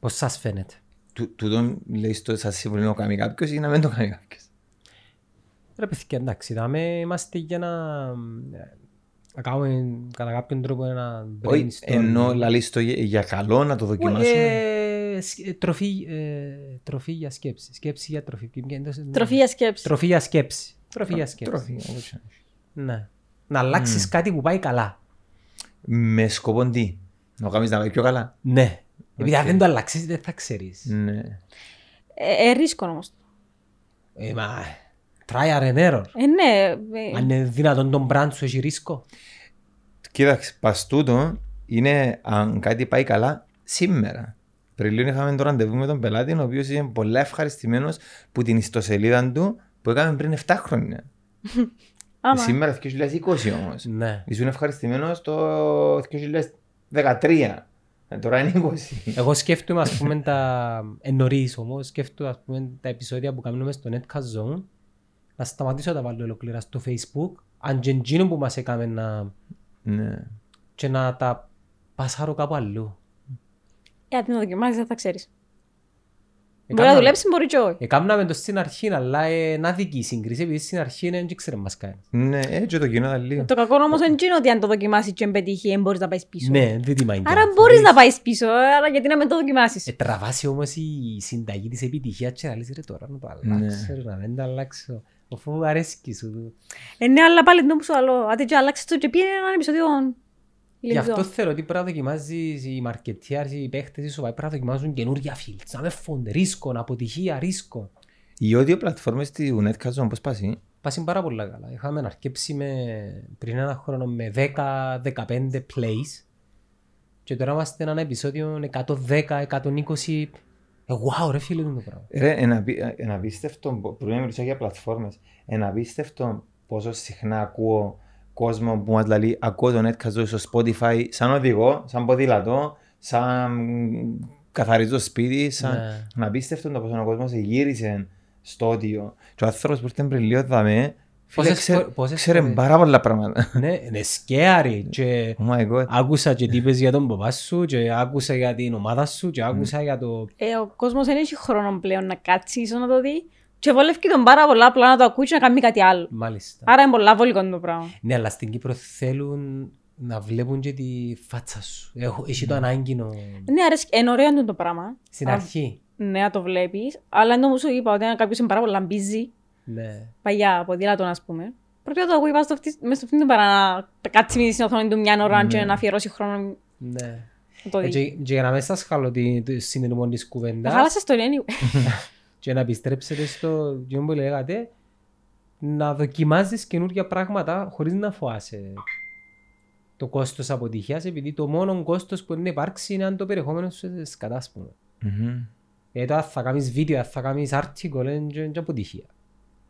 Πώς σας φαίνεται; Του- Τούτο λέει στο σας συμβουλή να το κάνει κάποιος ή να μην το κάνει κάποιος. Ρε παιδιά, εντάξει, δάμε είμαστε για να, να κάνουμε κατά κάποιον τρόπο ένα Όχι, brainstorming. ενώ λαλείς το για, για καλό να το δοκιμάσουμε. Ε, ε, σκ- ε, τροφή, ε, τροφή για σκέψη. Σκέψη για τροφή. Ποιο είναι το- Τροφή για σκέψη. Τροφή για σκέψη. Τροφή για σκέψη. Τροφή, όπως και να έχει. Ναι. Να αλλάξεις κάτι που πάει καλά. Με σκοπό τι; Να κάνεις να πάει πιο καλά; Ναι. Επειδή αν Οκ. δεν το αλλάξεις, δεν θα ξέρεις. Ναι. Ε, ε, ρίσκο όμως. Ε, μα. Trial and error. Ε, ναι. ε, Αν είναι δυνατόν τον brand σου έχει ρίσκο. Κοίταξε, πας τούτο είναι αν κάτι πάει καλά σήμερα. Πριν λίγο είχαμε το ραντεβού με τον πελάτη, ο οποίος είναι πολύ ευχαριστημένος που την ιστοσελίδα του που έκαμε πριν 7 χρόνια. άμα. Σήμερα 2020 όμως. Ναι. Ήσουν ευχαριστημένος το 2013. Ε, τώρα είναι 20. Εγώ σκέφτομαι, ας πούμε, τα ενωρίς όμως, σκέφτομαι, ας πούμε, τα επεισόδια που κάνουμε στο Netcast Zone, να σταματήσω να τα βάλω ολοκληρά στο Facebook, αν και εκείνο που μας έκαμε να... ναι. και να τα πασάρω κάπου αλλού. Ε, αν την δοκιμάζεις δεν θα ξέρεις. Μπορεί Έκαναμε- να δουλέψεις, μπορεί και όχι. Έκαναμε το στην αρχή, αλλά ε, είναι άδικη η σύγκριση, επειδή στην αρχή δεν ήξερε μας κάνει. Ναι, έτσι το κοινό ήταν λίγο. Το κακό όμως δεν είναι ότι αν το δοκιμάσεις και πετύχει, δεν μπορείς να πάεις πίσω. Ναι, δεν τη mind. Άρα μπορείς να πάεις πίσω, άρα γιατί να μην το δοκιμάσεις; Ε, τραβάσει όμως η συνταγή της επιτυχίας και να λες ρε τώρα να το αλλάξω, ρε, να δεν το αλλάξω. Αφού αρέσκει σου. Ε, ναι, αλλά πάλι δεν μου σου άλλο. Άντε και αλλάξεις το και πήγαινε έναν επεισόδιο. Γι' αυτό λεπτό. θέλω ότι πρέπει να δοκιμάζεις οι μαρκετιάρες, οι παίχτες, οι σοβαροί πρέπει να δοκιμάζουν καινούργια φίλτς, να με φόνται, ρίσκο, αποτυχία, ρίσκο. Οι audio πλατφόρμες του Netcast πώς πάσει; Πάσουν πάρα πολλά καλά. Είχαμε αρκέψει με, πριν ένα χρόνο με 10-15 plays και τώρα είμαστε ένα επεισόδιο 110-120. Ε, wow, ρε φίλε μου το πράγμα. Ρε, ένα, απί- ένα απίστευτο, πριν μιλούσα για πλατφόρμες, ένα απίστευτο πόσο συχνά ακούω κόσμο που μας λέει ακούω το Netcast στο Spotify σαν οδηγό, σαν ποδήλατο, σαν καθαρίζω σπίτι, σαν... Ναι. Να απίστευτο το πόσο ο κόσμος γύρισε στο όντιο. Και ο άνθρωπος που ήρθε πριν λίγο δαμέ, φίλε, Πόσες ξέρε, φορ- πόσες ξέρε φορές. πάρα πολλά πράγματα. ναι, είναι σκέαρη και Oh my god. άκουσα και τι είπες για τον παπά σου και άκουσα για την ομάδα σου και άκουσα για το... Ε, ο κόσμος δεν έχει χρόνο πλέον να κάτσει ίσως να το δει. Και βολεύει τον πάρα πολλά απλά να το ακούει και να κάνει κάτι άλλο. Μάλιστα. Άρα είναι πολλά βολικό το πράγμα. Ναι, αλλά στην Κύπρο θέλουν να βλέπουν και τη φάτσα σου. Έχω, έχει το ανάγκη Ναι, αρέσει. Είναι ωραίο είναι το πράγμα. στην Α, αρχή. Ναι, να το βλέπεις. Αλλά ενώ μου σου είπα ότι αν κάποιος είναι πάρα πολλά busy, Ναι. παλιά, ποδήλατο ας πούμε, πρέπει να το ακούει πάνω στο αυτή- μες στο αυτήν την παρά να κάτσει με στην οθόνη του μια ώρα και να αφιερώσει χρόνο ναι. να το Ε, δει. Και, και για να μην σας χαλώ τη, τη συνειδημό της Θα κουβέντας χάλασες το anyway. και να επιστρέψετε στο γιο που λέγατε να δοκιμάζεις καινούργια πράγματα χωρίς να φοάσαι το κόστος αποτυχίας επειδή το μόνο κόστος που είναι να υπάρξει είναι αν το περιεχόμενο σου είναι σκατά ας πούμε. Μμμ. Γιατί αν θα κάνεις βίντεο, αν θα κάνεις article είναι και- και αποτυχία.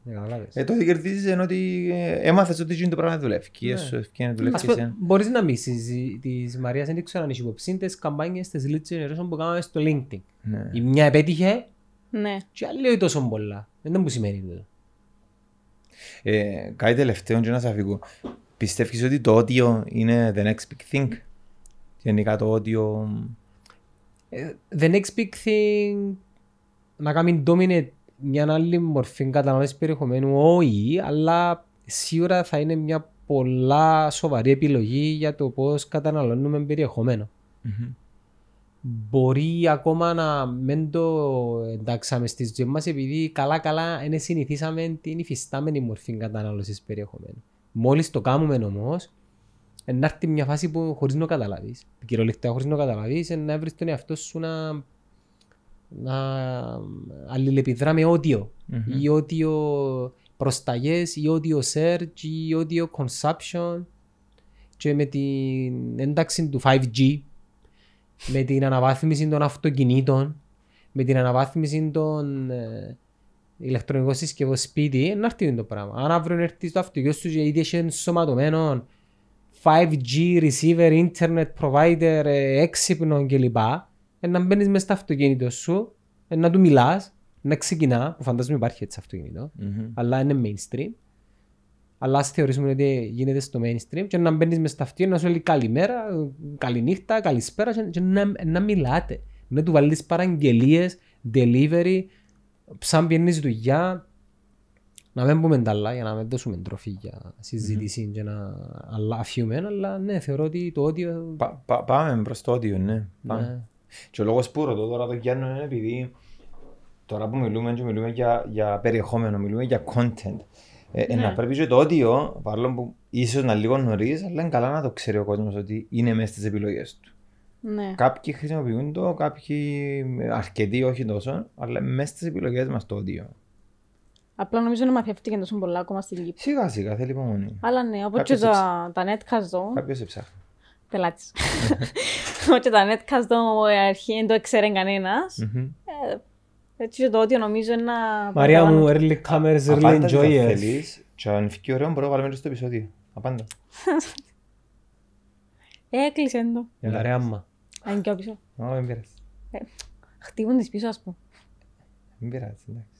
Ναι, καταλάβες. Ε, τότε κερδίζεις ενώ ότι ε, έμαθες ότι γίνει το πράγμα δουλεύεις. Και Ναι. σου ευκαιρία να Ας δουλεύεις πούμε, εσύ. μπορείς να μίσεις της Μαρίας, δεν ξέρω αν έχει υποψή, τις καμπάνιες της Lead Generation που κάναμε στο LinkedIn. Ναι. Η μια επέτυχε Ναι. και η άλλη όχι τόσο πολλά. Δεν είναι που σημαίνει τούτο. Ε, κάτι τελευταίο και να σας αφήγω. Πιστεύεις ότι το audio είναι the next big thing; Γενικά το audio... Ε, The next big thing να κάνει dominate μια άλλη μορφή κατανάλωσης περιεχομένου, όχι, αλλά σίγουρα θα είναι μια πολλά σοβαρή επιλογή για το πώς καταναλώνουμε περιεχομένο. Μμμ. Μπορεί ακόμα να μην το εντάξαμε στη ζωή μας επειδή καλά καλά είναι συνηθίσαμε την υφιστάμενη μορφή κατανάλωσης περιεχομένου. Μόλις το κάνουμε όμως, να έρθει μια φάση που χωρίς να το καταλάβεις. Κυριολεκτικά χωρίς να το καταλάβεις, να βρεις τον εαυτό σου να, να αλληλεπιδρά με audio. Μμμ. Ή audio προσταγές, ή audio search, ή audio consumption και με την ένταξη του 5G με την αναβάθμιση των αυτοκινήτων, με την αναβάθμιση των ε, ηλεκτρονικών συσκευών σπίτι, να έρθει το πράγμα. Αν αύριο έρθει στο αυτοκίνητο σου και ήδη έχει ενσωματωμένο 5G receiver, internet provider, ε, έξυπνο κλπ. Ε, να μπαίνεις μέσα στο αυτοκίνητο σου, ε, να του μιλάς, να ξεκινά, που φαντάζομαι υπάρχει έτσι αυτοκίνητο, Μμμ. αλλά είναι mainstream. Αλλά ας θεωρήσουμε ότι γίνεται στο mainstream και να μπαίνεις μες στα αυτιά να σου λέει καλημέρα, καληνύχτα, καλησπέρα και, και να, να μιλάτε. Να του βάλεις παραγγελίες, delivery, σαν πιένεις δουλειά, να μην πούμε τα άλλα για να μην δώσουμε τροφή για συζήτηση και να αλλά αφιούμε, αλλά ναι, θεωρώ ότι το audio... Πα- πα- Πάμε προς το audio, ναι. Πάμε. Ναι. Και ο λόγος που ρωτώ τώρα το Γιάννο είναι επειδή τώρα που μιλούμε και μιλούμε για, για περιεχόμενο, μιλούμε για content. Ε, ε, Ναι. Να πρέπει και το όντιο, παρόλο που ίσως να λίγο νωρίς, αλλά είναι καλά να το ξέρει ο κόσμος ότι είναι μέσα στις επιλογές του. Ναι. Κάποιοι χρησιμοποιούν το, κάποιοι αρκετοί όχι τόσο, αλλά μέσα στις επιλογές μας το όντιο. Απλά νομίζω να μαθεύτηκε τόσο πολλά ακόμα στην Κύπρο. Σιγά σιγά θέλει υπομονή. Αλλά ναι, όπως Κάποιος και τα, τα netcast εδώ, Κάποιος έψαχνε. Πελάτης. Όπως και τα netcast εδώ, αρχή δεν το ξέρει κανένας. Μμμ. Έτσι και το ότι νομίζω είναι να... Μαρία μου, early comers, early Απάντα τι θα enjoyers. θέλεις και αν φύγει ωραίος μπορώ να βάλουμε και στο επεισόδιο. Απάντα. Έκλεισε το. Έλα ρε άμα. Αν και πίσω. Ω, δεν πειράζει. Χτύπουν τις πίσω, ας πούμε. Δεν πειράζει, εντάξει.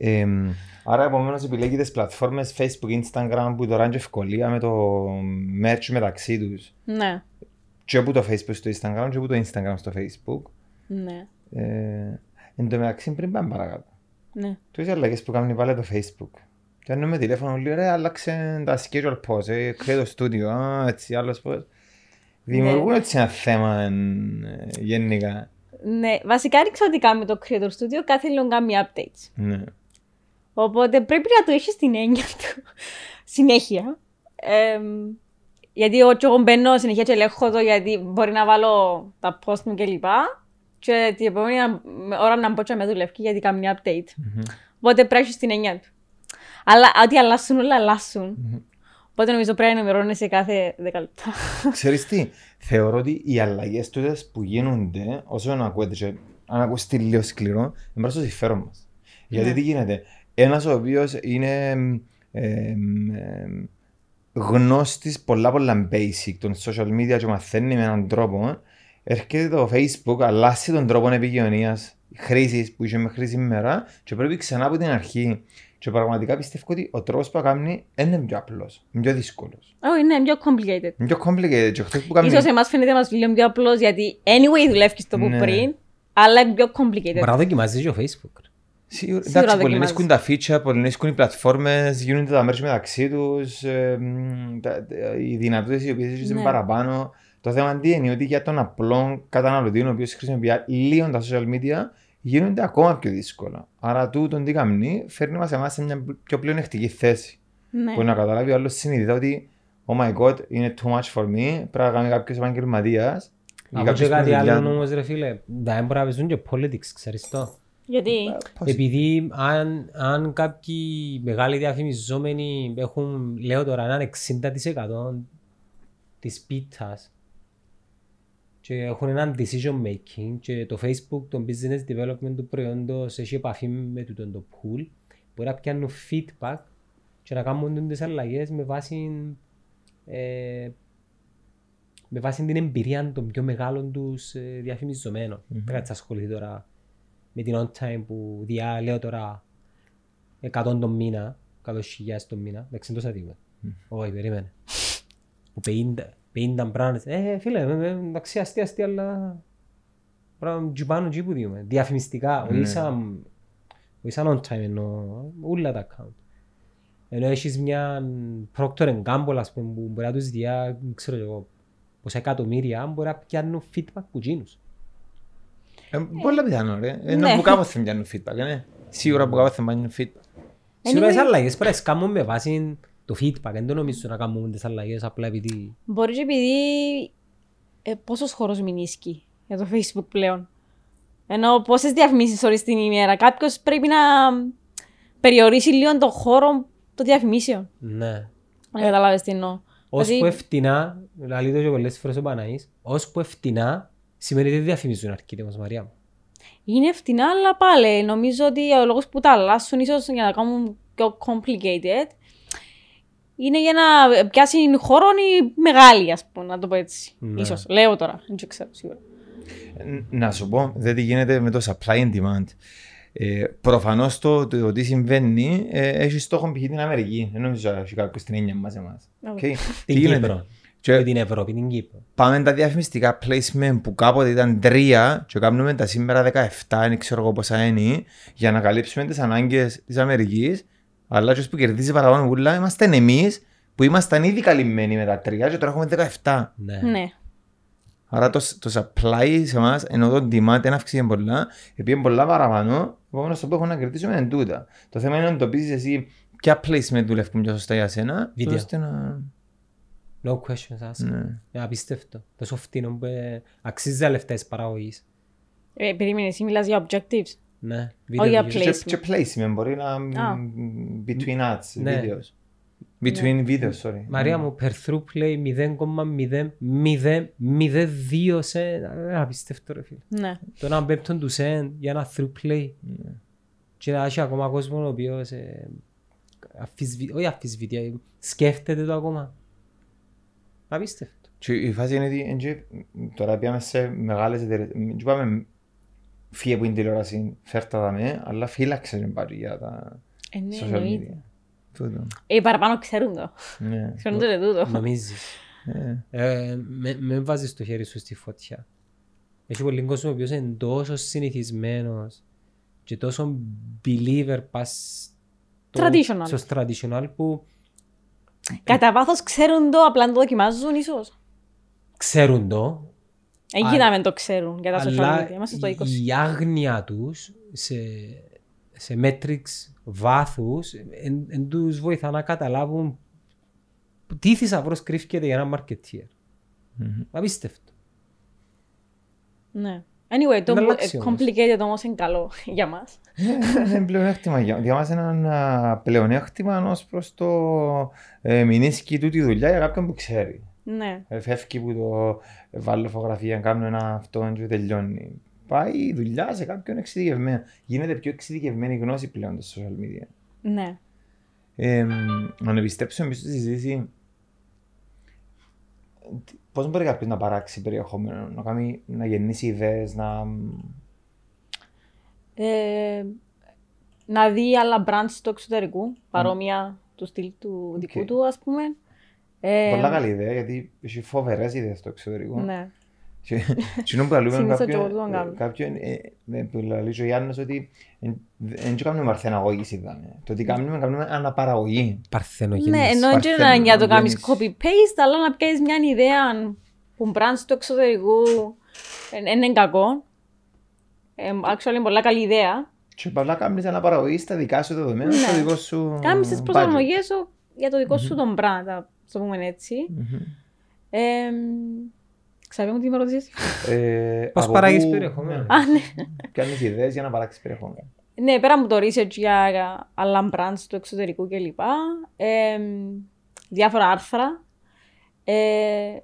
Εμ, άρα επομένως επιλέγει τις πλατφόρμες Facebook, Instagram που τώρα είναι και ευκολία με το merch μεταξύ τους. Ναι, Και από το Facebook στο Instagram και από το Instagram στο Facebook. ναι, Ε, εν τω μεταξύ πριν πάμε παρακάτω. ναι. Τους αλλαγές που κάνουν πάλι το Facebook. Και αν με τηλέφωνο λέει ρε άλλαξε τα schedule post, ε, κρέει το studio, α, έτσι άλλος post. Δημιουργούν έτσι ένα θέμα ε, γενικά. Ναι, βασικά ρίξα ότι κάνει το Creator Studio κάθε λίγο κάνει updates. Ναι. Οπότε πρέπει να το έχεις την έννοια του συνέχεια. Εμ, γιατί εγώ, και εγώ μπαίνω συνέχεια και ελέγχω το γιατί μπορεί να βάλω τα post μου κλπ. Και την επόμενη ώρα να μπω και με δουλεύει γιατί κάνει update. Οπότε πρέπει να έχεις την έννοια του. Αλλά ό,τι αλλάσουν όλα αλλάσουν. Οπότε νομίζω πρέπει να ενημερώνεσαι κάθε 10 λεπτά. Ξέρεις τι, θεωρώ ότι οι αλλαγές τούτες που γίνονται, όσο να ακούετε και αν ακούσεις λίγο σκληρό, είναι προς το συμφέρον μας. Γιατί τι γίνεται, ένας ο οποίος είναι ε, γνώστης πολλά πολλά basic των social media και μαθαίνει με έναν τρόπο, έρχεται το facebook, αλλάζει τον τρόπο επικοινωνίας, χρήσης που είχε μέχρι σήμερα και πρέπει ξανά από την αρχή. Και πραγματικά πιστεύω ότι ο τρόπος που κάνει είναι πιο απλός, πιο δύσκολος. Όχι, είναι πιο complicated. Είναι πιο complicated και αυτός που κάνει... Ίσως εμάς φαίνεται μας λίγο πιο απλός γιατί anyway δουλεύεις το που Ναι. πριν, αλλά είναι πιο complicated. Μπορεί να δοκιμάζεις και ο Facebook. Σίγουρα, Σίγουρα εντάξει, δοκιμάζεις. πολυνίσκουν τα feature, πολυνίσκουν οι πλατφόρμες, γίνονται τα μέρη μεταξύ τους, ε, μ, τα- τα- οι δυνατότητες οι οποίες έχεις είναι Ναι. παραπάνω. Το θέμα τι είναι ότι για τον απλό καταναλωτή, ο οποίος χρησιμοποιεί λίγο τα social media, γίνονται ακόμα πιο δύσκολα. Άρα τούτον τι κάνει, φέρνει μας εμάς σε μια πιο πλεονεκτική θέση. Ναι. Που να καταλάβει ο άλλος συνειδητά ότι Oh my god, είναι too much for me, πρέπει να κάνει κάποιος επαγγελματίας. ή Από κάποιος και που κάτι δουλειά- άλλο όμως ρε φίλε, δεν μπορεί να παίζουν και politics, ξέρεις το. Γιατί, Πώς- Επειδή αν, αν κάποιοι μεγάλοι διαφημιζόμενοι έχουν, λέω τώρα, έναν 60% της πίτσας και έχουν έναν decision making και το Facebook, το business development του προϊόντος έχει επαφή με τούτο το pool, μπορεί να πιάνουν feedback και να κάνουν τις αλλαγές με βάση, ε, με βάση την εμπειρία των πιο μεγάλων τους ε, διαφημιζομένων. Δεν κάτσε ασχοληθεί τώρα με την on time που διά, λέω τώρα 100 τον μήνα, 100 χιλιάδες τον μήνα, εντάξει είναι τόσα δίγμα. Όχι, περίμενε. Που 50, 50 μπράνες, ε, φίλε, ε, ε, εντάξει, αστεία, αστεία, αλλά πράγμα τζιπάνω εκεί που δίγουμε. Διαφημιστικά, όχι Ναι. σαν, όχι σαν on time εννοώ, όλα τα account. Ενώ έχεις μια Procter Gamble, ας πούμε, που μπορεί να τους διά, ξέρω εγώ, πόσα εκατομμύρια, μπορεί να πιάνουν feedback που γίνους. Ε, Πολλά πιθανό ρε. Ενώ Ναι. που κάποτε πιάνουν feedback, ναι. Σίγουρα που κάποτε πιάνουν feedback. Σίγουρα Anyway. τις αλλαγές πρέπει να τις κάνουμε με βάση το feedback. Δεν το νομίζω να κάνουμε τις αλλαγές απλά επειδή... μπορεί και επειδή ε, πόσος χώρος μηνίσκει για το Facebook πλέον. Ενώ πόσες διαφημίσεις ώρες την ημέρα. Κάποιος πρέπει να περιορίσει λίγο τον χώρο των διαφημίσεων. Ναι. Αν καταλάβεις τι εννοώ. Ως Δηλαδή, που ευτινά, λέει το και πολλές φορές ο Παναής, ως που ευτινά σημαίνει ότι δεν διαφημίζουν αρκετοί όμως Μαρία μου. Είναι φτηνά, αλλά πάλι νομίζω ότι ο λόγος που τα αλλάσουν ίσως για να κάνουν πιο complicated είναι για να πιάσει χώρο η μεγάλη, ας πούμε, να το πω έτσι. Ναι. Ίσως. Λέω τώρα, δεν ξέρω σίγουρα. Ε, Να σου πω, δεν τι γίνεται με το supply and demand. Ε, Προφανώς το, το, το τι συμβαίνει ε, έχει στόχο π.χ. την Αμερική. Δεν νομίζω ότι έχει κάποιο στην έννοια μας εμά. Οκ. Okay. Την Κύπρο. Και- Με την Ευρώπη, την Κύπρο. Πάμε τα διαφημιστικά placement που κάποτε ήταν τρία και κάνουμε τα σήμερα 17, δεν ξέρω εγώ πόσα είναι, για να καλύψουμε τις ανάγκες της Αμερικής. Αλλά και που κερδίζει παραπάνω πουλά είμαστε εμείς που ήμασταν ήδη καλυμμένοι με τα τρία και τώρα έχουμε 17. Ναι. Ναι. Άρα το, το supply σε εμάς, ενώ το demand δεν αυξήθηκε πολλά, επειδή πολλά παραπάνω, επομένως το που έχω να κρατήσουμε είναι τούτα. Το θέμα είναι να εντοπίσεις εσύ ποια placement δουλεύουν πιο σωστά για σένα, Βίντεο. ώστε να... No questions asked. Ναι. Είναι απίστευτο. Τόσο φτηνό που ε, αξίζει τα λεφτά της παραγωγής. Ε, περίμενε, εσύ μιλάς για objectives. Ναι. Όχι για videos. play. Και, Placement. και placement μπορεί να... Α. between ads, Ναι. videos. Between videos, sorry. Μαρία μου, per through play 0,002 σε... ε, Απίστευτο ρε φίλε. Ναι. Το έναν πέμπτον τους σεν για ένα through play. Και να έχει ακόμα κόσμο ο οποίος ε, αφισβη- όχι αφισβητεί, σκέφτεται το ακόμα. Απίστευτο. Και η φάση είναι ότι εν και- τώρα πήγαμε σε μεγάλες εταιρείες. Δεν πάμε φύγε που είναι τηλεόραση, φέρτα τα με, αλλά φύλαξε την πάρει για τα Ε, ναι, social εννοείται. media. Τούτο. Ε, οι παραπάνω ξέρουν το. Ναι. Ξέρουν το και τούτο. Νομίζεις. Ε, Ε, με, με βάζεις το χέρι σου στη φωτιά. Έχει πολύ κόσμο ο οποίος είναι τόσο συνηθισμένος και τόσο believer πας στο- Traditional. στο traditional που Κατά βάθος ξέρουν το, απλά δεν το δοκιμάζουν ίσως. ξέρουν το, Εκεί να μην το ξέρουν για τα social αλλά media. Είμαστε στο 20. η άγνοια τους σε, σε metrics βάθους εν, εν τους βοηθά να καταλάβουν τι θησαυρός κρύφκεται για ένα marketeer. Απίστευτο. Ναι. Anyway, το Να αλλάξει ε, όμως. complicated όμως είναι καλό για μας. Ναι, είναι πλεονέκτημα για, για μας είναι ένα πλεονέκτημα ως προς το ε, μηνίσκει τούτη δουλειά για κάποιον που ξέρει. Ναι. Ε, Φεύγει που το ε, βάλω φωτογραφία, κάνω ένα αυτό και τελειώνει. Πάει η δουλειά σε κάποιον εξειδικευμένο. Γίνεται πιο εξειδικευμένη η γνώση πλέον στα social media. Ναι. Ε, να επιστρέψουμε εμείς στη συζήτηση. Πώς μπορεί κάποιος να παράξει περιεχόμενο, να, κάνει, να γεννήσει ιδέες, να... Ε, να δει άλλα brands του εξωτερικού, παρόμοια του στυλ του δικού Οκ. του, ας πούμε. Ε, Πολλά καλή ιδέα, γιατί έχει φοβερές ιδέες στο εξωτερικό. Ναι. Και και ενώ που λαλούμε Συνήθως και εγώ κάποιον, το κάνω. ε, κάποιον ε, με- που λαλεί και ο Γιάννος ότι δεν κάνουμε αρθεναγωγής είδαμε. Το ότι κάνουμε, κάνουμε αναπαραγωγή. Παρθενογενής. Ναι, ενώ δεν είναι Παρθένο, ανάγκη να το κάνεις γέννηση. copy-paste, αλλά να πιάσεις μια ιδέα που brands του εξωτερικού ε, είναι κακό. Ε, actually, είναι πολλά καλή ιδέα. Και απλά κάνεις αναπαραγωγή στα δικά σου δεδομένα, Ναι. στο δικό σου Κάνεις τις budget. προσαρμογές σου για το δικό σου τον brand, να το πούμε έτσι. Μμμ. Ε, Ξαβέ μου τι με ρωτήσεις. Ε, Πώς από παράγεις πού- περιεχόμενο; ναι. Α, ναι. Κάνεις ιδέες για να παράξεις περιεχόμενο. Ναι, πέρα από το research για για άλλα brands του εξωτερικού κλπ. Ε, διάφορα άρθρα. Ε,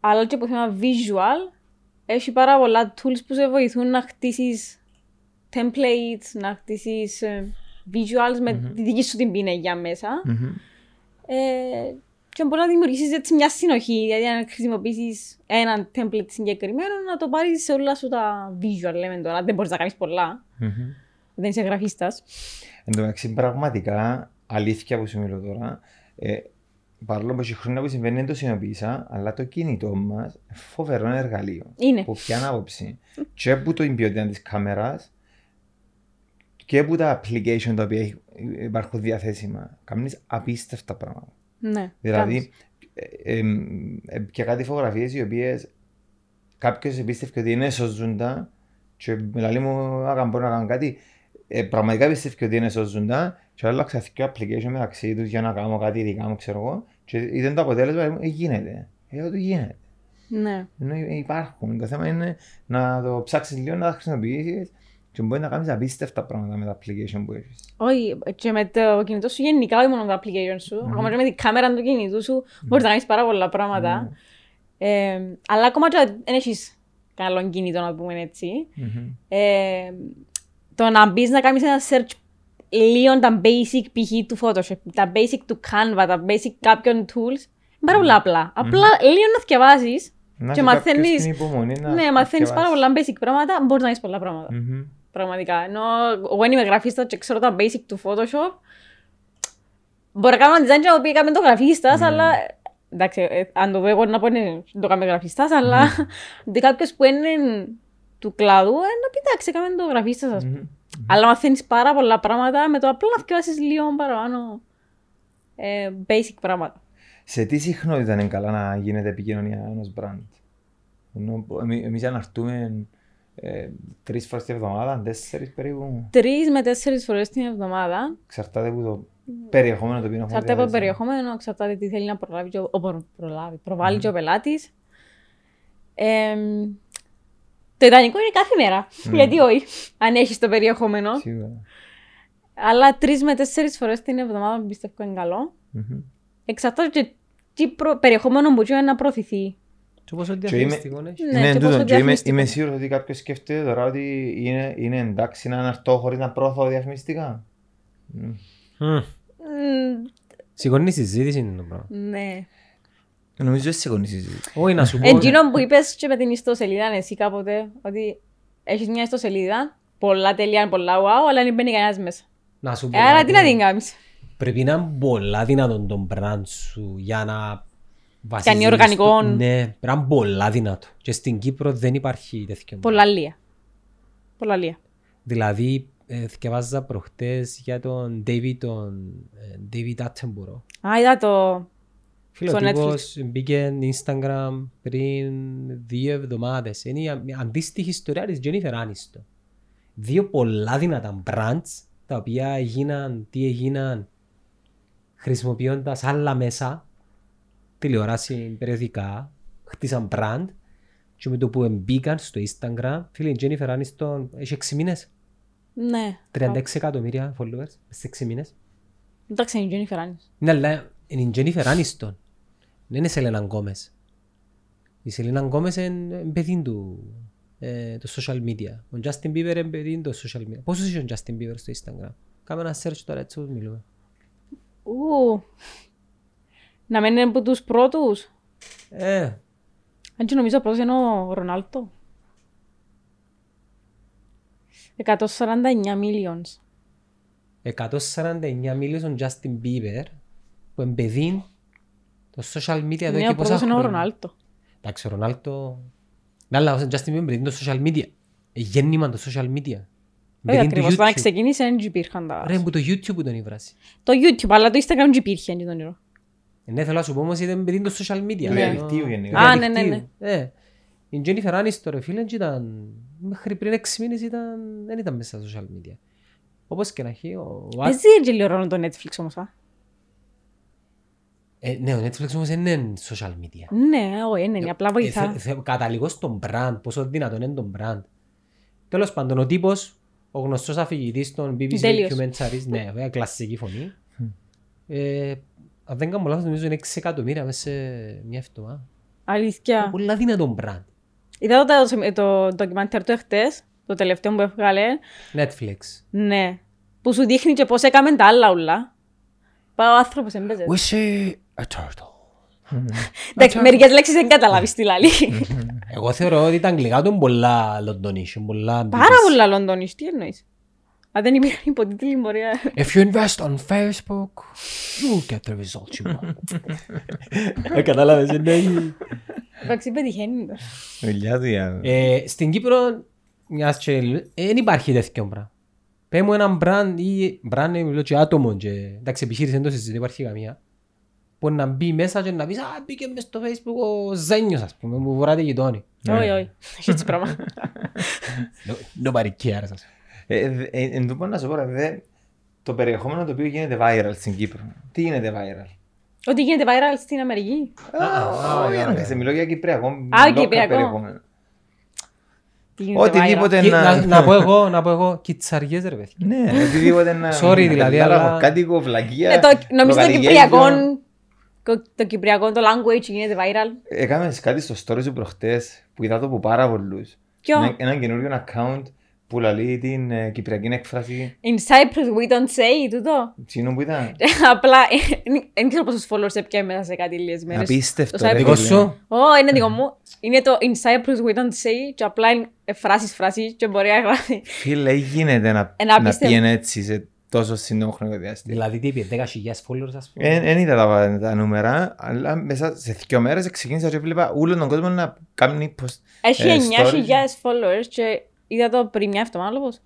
αλλά και από θέμα visual, έχει πάρα πολλά tools που σε βοηθούν να χτίσεις templates, να χτίσεις ε, visuals με τη δική σου την πίνεγια μέσα. Μμμ. Ε, και μπορεί να δημιουργήσεις έτσι μια συνοχή, δηλαδή αν χρησιμοποιήσεις έναν template συγκεκριμένο, να το πάρεις σε όλα σου τα visual, λέμε τώρα. Δεν μπορείς να κάνεις πολλά, Μμμ. δεν είσαι γραφίστας. Εν τω μεταξύ, πραγματικά, αλήθεια που σου μιλώ τώρα, ε, παρόλο που έχει χρόνια που συμβαίνει δεν το συνειδητοποίησα, αλλά το κινητό μας φοβερό εργαλείο. Είναι. Που ποια άποψη. και από το ποιότητα της κάμερας και από τα application τα οποία έχει- υπάρχουν διαθέσιμα. Κάνεις απίστευτα πράγματα. Ναι. κάνεις. Δηλαδή, ε, ε, ε, και κάτι φωτογραφίες οι οποίες κάποιος επίστευε ότι είναι σώζοντα και μιλάει μου, αν μπορώ να κάνω κάτι, ε, πραγματικά πιστεύει ότι είναι σώζοντα και άλλαξα δύο application μεταξύ τους για να κάνω κάτι δικά μου, ξέρω εγώ, και είδαν το αποτέλεσμα, ε, ε, γίνεται. Ε, ότι γίνεται. Ναι. Ενώ υπάρχουν. Το θέμα είναι να το ψάξεις λίγο, να τα χρησιμοποιήσεις και μπορεί να κάνεις απίστευτα πράγματα με τα application που έχεις. Όχι, και με το κινητό σου γενικά, όχι μόνο με το application σου, ακόμα και με την κάμερα του κινητού σου, μπορείς να κάνεις πάρα πολλά πράγματα. Ε, αλλά ακόμα και αν δεν έχεις καλό κινητό, να το πούμε έτσι, Μμμ. ε, το να μπεις να κάνεις ένα search λίγο τα basic π.χ. του Photoshop, τα basic του Canva, τα basic κάποιων tools, είναι πάρα πολλά απλά. Απλά λίγο να θυκευάσεις Να και έχει κάποιος μαθαίνεις, την υπομονή να ναι, μαθαίνεις πάρα θκευάσεις. πολλά basic πράγματα, μπορείς να κάνεις πολλά πράγματα. Μμμ. Πραγματικά. Ενώ εγώ είμαι γραφίστας και ξέρω τα basic του Photoshop. Μπορώ να κάνω ένα design και να πει έκαμε το γραφίστας, αλλά... Εντάξει, ε, αν το δω εγώ να πω είναι το κάνουμε γραφίστας, αλλά ότι κάποιος που είναι του κλάδου, ε, να πει εντάξει, έκαμε το γραφίστας, ας πούμε. Αλλά μαθαίνεις πάρα πολλά πράγματα με το απλά να θυκευάσεις λίγο παραπάνω ε, basic πράγματα. Σε τι συχνότητα είναι καλά να γίνεται επικοινωνία ενός brand; Ενώ εμεί- Εμείς αναρτούμε ε, τρεις φορές την εβδομάδα, τέσσερις περίπου. Τρεις με τέσσερις φορές την εβδομάδα. Εξαρτάται από το περιεχόμενο το οποίο έχουμε Εξαρτάται από το διαθέσιμο. περιεχόμενο, εξαρτάται τι θέλει να προλάβει και ο, ο, προ- προλάβει, προβάλλει Mm. και ο πελάτης. το ιδανικό είναι κάθε μέρα. Γιατί όχι, αν έχεις το περιεχόμενο. Σίγουρα. Αλλά τρεις με τέσσερις φορές την εβδομάδα πιστεύω είναι καλό. Μμμ. Εξαρτάται και τι προ- περιεχόμενο μπορεί να προωθηθεί. Και πόσο είμαι- διαφημιστικό έχει. Ναι, Ναι, και τούτο. πόσο Και είμαι, διαφημιστικό. είμαι σίγουρος ότι κάποιος σκέφτεται τώρα ότι είναι, είναι εντάξει να αναρτώ χωρίς να πρόωθω διαφημιστικά. Μμ. Μμ. Μμ, Σηκώνει συζήτηση είναι το πράγμα. Ναι. Νομίζω ότι σηκώνει η συζήτηση. Όχι να σου πω. Εντζήνο που είπες και με την ιστοσελίδα εσύ κάποτε, ότι έχεις μια ιστοσελίδα, πολλά τελεία, πολλά wow, αλλά δεν μπαίνει κανένας μέσα. Να σου πω. Ε, Άρα τι να κάτι. την κάνεις; Πρέπει να είναι πολλά δυνατόν το brand σου για να βασίζεις Κάνει οργανικό. στο- Ναι, πρέπει να είναι πολλά δυνατό. Και στην Κύπρο δεν υπάρχει τέτοιο. Πολλά λία. Πολλά λία. Δηλαδή, ε, θυκευάζα προχτές για τον David, τον ε, David Attenborough. Α, είδα το. Φιλοτύπος μπήκε Instagram πριν δύο εβδομάδες. Είναι η α- η αντίστοιχη ιστορία της Jennifer Aniston. Δύο πολλά δυνατά brands, τα οποία έγιναν, τι έγιναν, χρησιμοποιώντας άλλα μέσα, τηλεόραση, περιοδικά, χτίσαν brand και με το που μπήκαν στο Instagram, φίλε, η Jennifer Aniston έχει 6 μήνες, Ναι. 36 εκατομμύρια followers, σε 6 μήνες. Εντάξει, είναι η Jennifer Aniston. Ναι, αλλά είναι η Jennifer Aniston. Δεν είναι η Σελένα Γκόμες. Η Σελένα Γκόμες είναι παιδί του ε, το social media. Ο Justin Bieber είναι παιδί του social media. Πόσος είσαι ο Justin Bieber στο Instagram; Κάμε ένα search τώρα έτσι όπως μιλούμε. Ου. Να μένει από τους πρώτους. Ε, Αν και νομίζω πρώτος είναι ο Ρονάλτο. 149 millions. 149 μίλιος ο Justin Bieber που είναι παιδί το social media εδώ Ναι, και ο πόσα πρώτος είναι ο χρόνια. Ρονάλτο. Εντάξει, ο Ρονάλτο... Ναι, αλλά ο Justin Bieber είναι παιδί το social media. Ε, Γέννημα το social media. Όχι Παιδί του ακριβώς, όταν YouTube. ξεκίνησε δεν υπήρχαν τα... Ρε, που το YouTube που τον ήβρασε. Το YouTube, αλλά το Instagram δεν υπήρχε, δεν τον ήρωα. Ναι, θέλω να σου πω όμως ήταν παιδί το social media. Του Ναι. διαδικτύου γενικά. Α, Του ναι, ναι, διαδικτύου. Ε, η Jennifer Aniston, ρε φίλε, ήταν... Μέχρι πριν 6 μήνες ήταν... δεν ήταν μέσα στα social media. Όπως και να έχει, ο... Παίζει και λίγο ρόλο το Netflix όμως, α. Ε, ναι, ο Netflix όμως δεν είναι social media. Ναι, όχι, ναι, ναι, απλά Ε, βοηθά. θε- θε- Καταλήγω στον brand, πόσο δυνατόν είναι το brand. Τέλος πάντων, ο τύπος, ο γνωστός αφηγητής των BBC Τέλειος. Documentaries, ναι, βέβαια, κλασική φωνή. Ε, αν δεν κάνω λάθος, νομίζω είναι 6 εκατομμύρια μέσα σε μια εβδομάδα. Αλήθεια. Πολλά δυνατόν brand. Είδα το, το, το ντοκιμαντέρ του εχθές, το τελευταίο που έβγαλε. Netflix. Ναι. Που σου δείχνει και πώς έκαμε τα άλλα ούλα. Πάει ο άνθρωπος έμπαιζε. We see a turtle. Εντάξει, μερικές λέξεις δεν καταλάβεις τι λαλεί. Εγώ θεωρώ ότι τα αγγλικά του είναι πολλά Λονδονίσιο, πολλά Πάρα BBC. πολλά Λονδόνις, τι εννοείς. Αν δεν υπήρχαν υποτίτλοι μπορεί να... If you invest on Facebook, you will get the results you want. Ε, Κατάλαβες, εννοεί. Εντάξει, πετυχαίνει. το. Δουλειά του για... Ε, Στην Κύπρο, μιας και δεν υπάρχει τέτοιο πράγμα. Πες μου έναν brand ή brand ε, μιλώ και άτομο και εντάξει επιχείρηση εντός δεν υπάρχει καμία. Που να μπει μέσα και να πεις «Α, μπήκε μες στο facebook ο Ζένιος ας πούμε, που βουράτε γειτόνι». Όχι, όχι. Έχει έτσι πράγμα. No- Nobody cares ας πούμε. Ε, δε- ε, Εν τω πω να σου πω, ρε, δε, το περιεχόμενο το οποίο γίνεται viral στην Κύπρο. Τι γίνεται viral; Ότι γίνεται viral στην Αμερική. Α, όχι, αν σε μιλώ για κυπριακό. Α, local κυπριακό. περιεχόμενο. Τι γίνεται viral. Οτιδήποτε Και να... να- Να πω εγώ, να πω εγώ, κιτσαριές ρε παιδιά. Ναι, οτιδήποτε να... Sorry, δηλαδή, αλλά- Λαγοκάτοικο, βλαγία, Ναι, το, νομίζω το λογαριασμό. κυπριακό, το, το κυπριακό, το language γίνεται viral. Έκαμε κάτι στο story σου προχτές που είδα το από πάρα πολλούς. Ποιο; Ένα, ένα καινούριο account που λαλεί την ε, κυπριακή έκφραση. In Cyprus we don't say, τούτο. Τσίνο που ήταν. Απλά, ε, δεν ξέρω πόσους followers έπια μέσα σε κάτι λίγες μέρες. Απίστευτο. Το ρε, Cyprus. Δικό φίλε. σου; Ω, είναι δικό μου. Είναι το In Cyprus we don't say και απλά είναι ε, φράσεις φράσεις και μπορεί να γράφει. Φίλε, γίνεται να, Ένα να απίστευτο. πιένει έτσι σε τόσο σύντομο χρονικό διάστημα. Δηλαδή τι είπε, 10.000 followers ας πούμε. Δεν είδα τα, τα νούμερα, αλλά μέσα σε δύο μέρες ξεκίνησα και βλέπα όλο τον κόσμο να κάνει post. Έχει ε, 9.000 stories. followers και είδα το πριν μια εβδομάδα λόγος.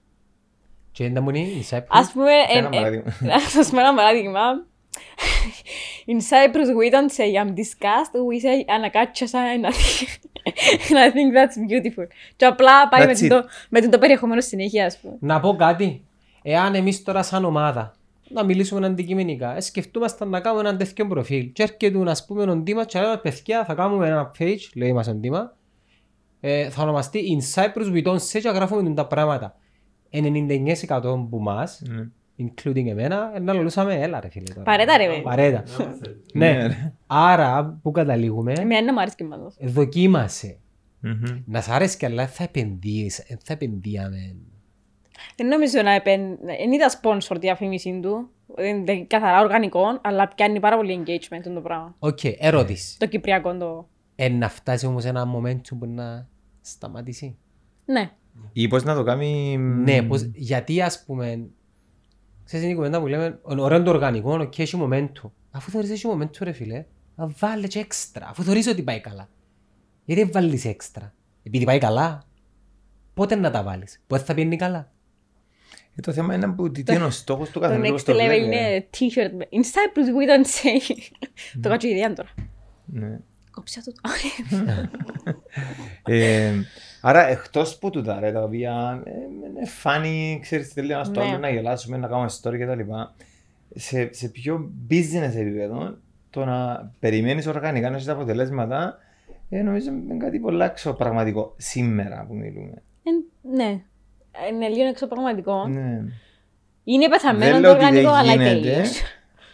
Και δεν μου είναι η Cyprus. Ας πούμε, Ένα εν- ε, παράδειγμα. να σας πούμε ένα παράδειγμα. In Cyprus we don't say I'm disgusted, we say ανακάτσασα ένα And I think that's beautiful. Και απλά πάει με That's το, με το περιεχόμενο συνέχεια, ας πούμε. Να πω κάτι. Εάν εμείς τώρα σαν ομάδα να μιλήσουμε αντικειμενικά, ε, σκεφτούμαστε να κάνουμε έναν τέτοιο προφίλ και έρχεται να πούμε ο Ντίμας και λέμε παιδιά θα κάνουμε ένα page, λέει μας ο Ντίμα, ε, θα ονομαστεί In Cyprus we don't say και γράφουμε τα πράγματα. 99% που μας, Ναι. including εμένα, ε, να λαλούσαμε έλα ρε φίλε τώρα. Παρέτα, ρε, παιδί. Παρέτα. Ναι, ναι. ρε. Άρα που καταλήγουμε, Εμένα δεν μου αρέσει και πάντως. ε, δοκίμασε. Μμμ. Να σ' αρέσει και αλλά θα επενδύεις, ε, θα επενδύαμε. Δεν νομίζω να επεν... Δεν είδα sponsor διαφήμιση του. Είναι καθαρά οργανικό, αλλά πιάνει πάρα πολύ engagement το πράγμα. Οκ, ερώτηση. Το κυπριακό το... Ε, να φτάσει όμως ένα momentum που να σταματήσει. Ναι. Ή πώς να το κάνει... Ναι, πως, γιατί ας πούμε, ξέρεις είναι η κουβέντα που λέμε, «Ο- ωραίο το οργανικό, οκ, έχει momentum. Αφού θεωρείς έχει momentum ρε φίλε, να βάλε και έξτρα, αφού θεωρείς ότι πάει καλά. Γιατί δεν βάλεις έξτρα; Επειδή πάει καλά, πότε να τα βάλεις, πότε θα πηαίνει καλά; Ε, Το θέμα είναι που τι τι είναι ο στόχος του Το καθενός next πώς το level βλέπεις. είναι t-shirt. με- In Cyprus we don't say. Το κάτσω ιδέα τώρα. Ναι. Κόψα το. Ε, Άρα εκτός που τούτα ρε τα οποία ε, είναι funny, ξέρεις τι λέει ένας το Ναι. άλλο να γελάσουμε, να κάνουμε story και τα λοιπά. Σε, σε πιο business επίπεδο το να περιμένεις οργανικά να έχεις τα αποτελέσματα ε, νομίζω είναι κάτι πολύ εξωπραγματικό σήμερα που μιλούμε. Ε, Ναι. Είναι λίγο εξωπραγματικό. Ναι. Είναι πεθαμένο Δεν το λέω ότι οργανικό, δεν αλλά γίνεται. τέλειος.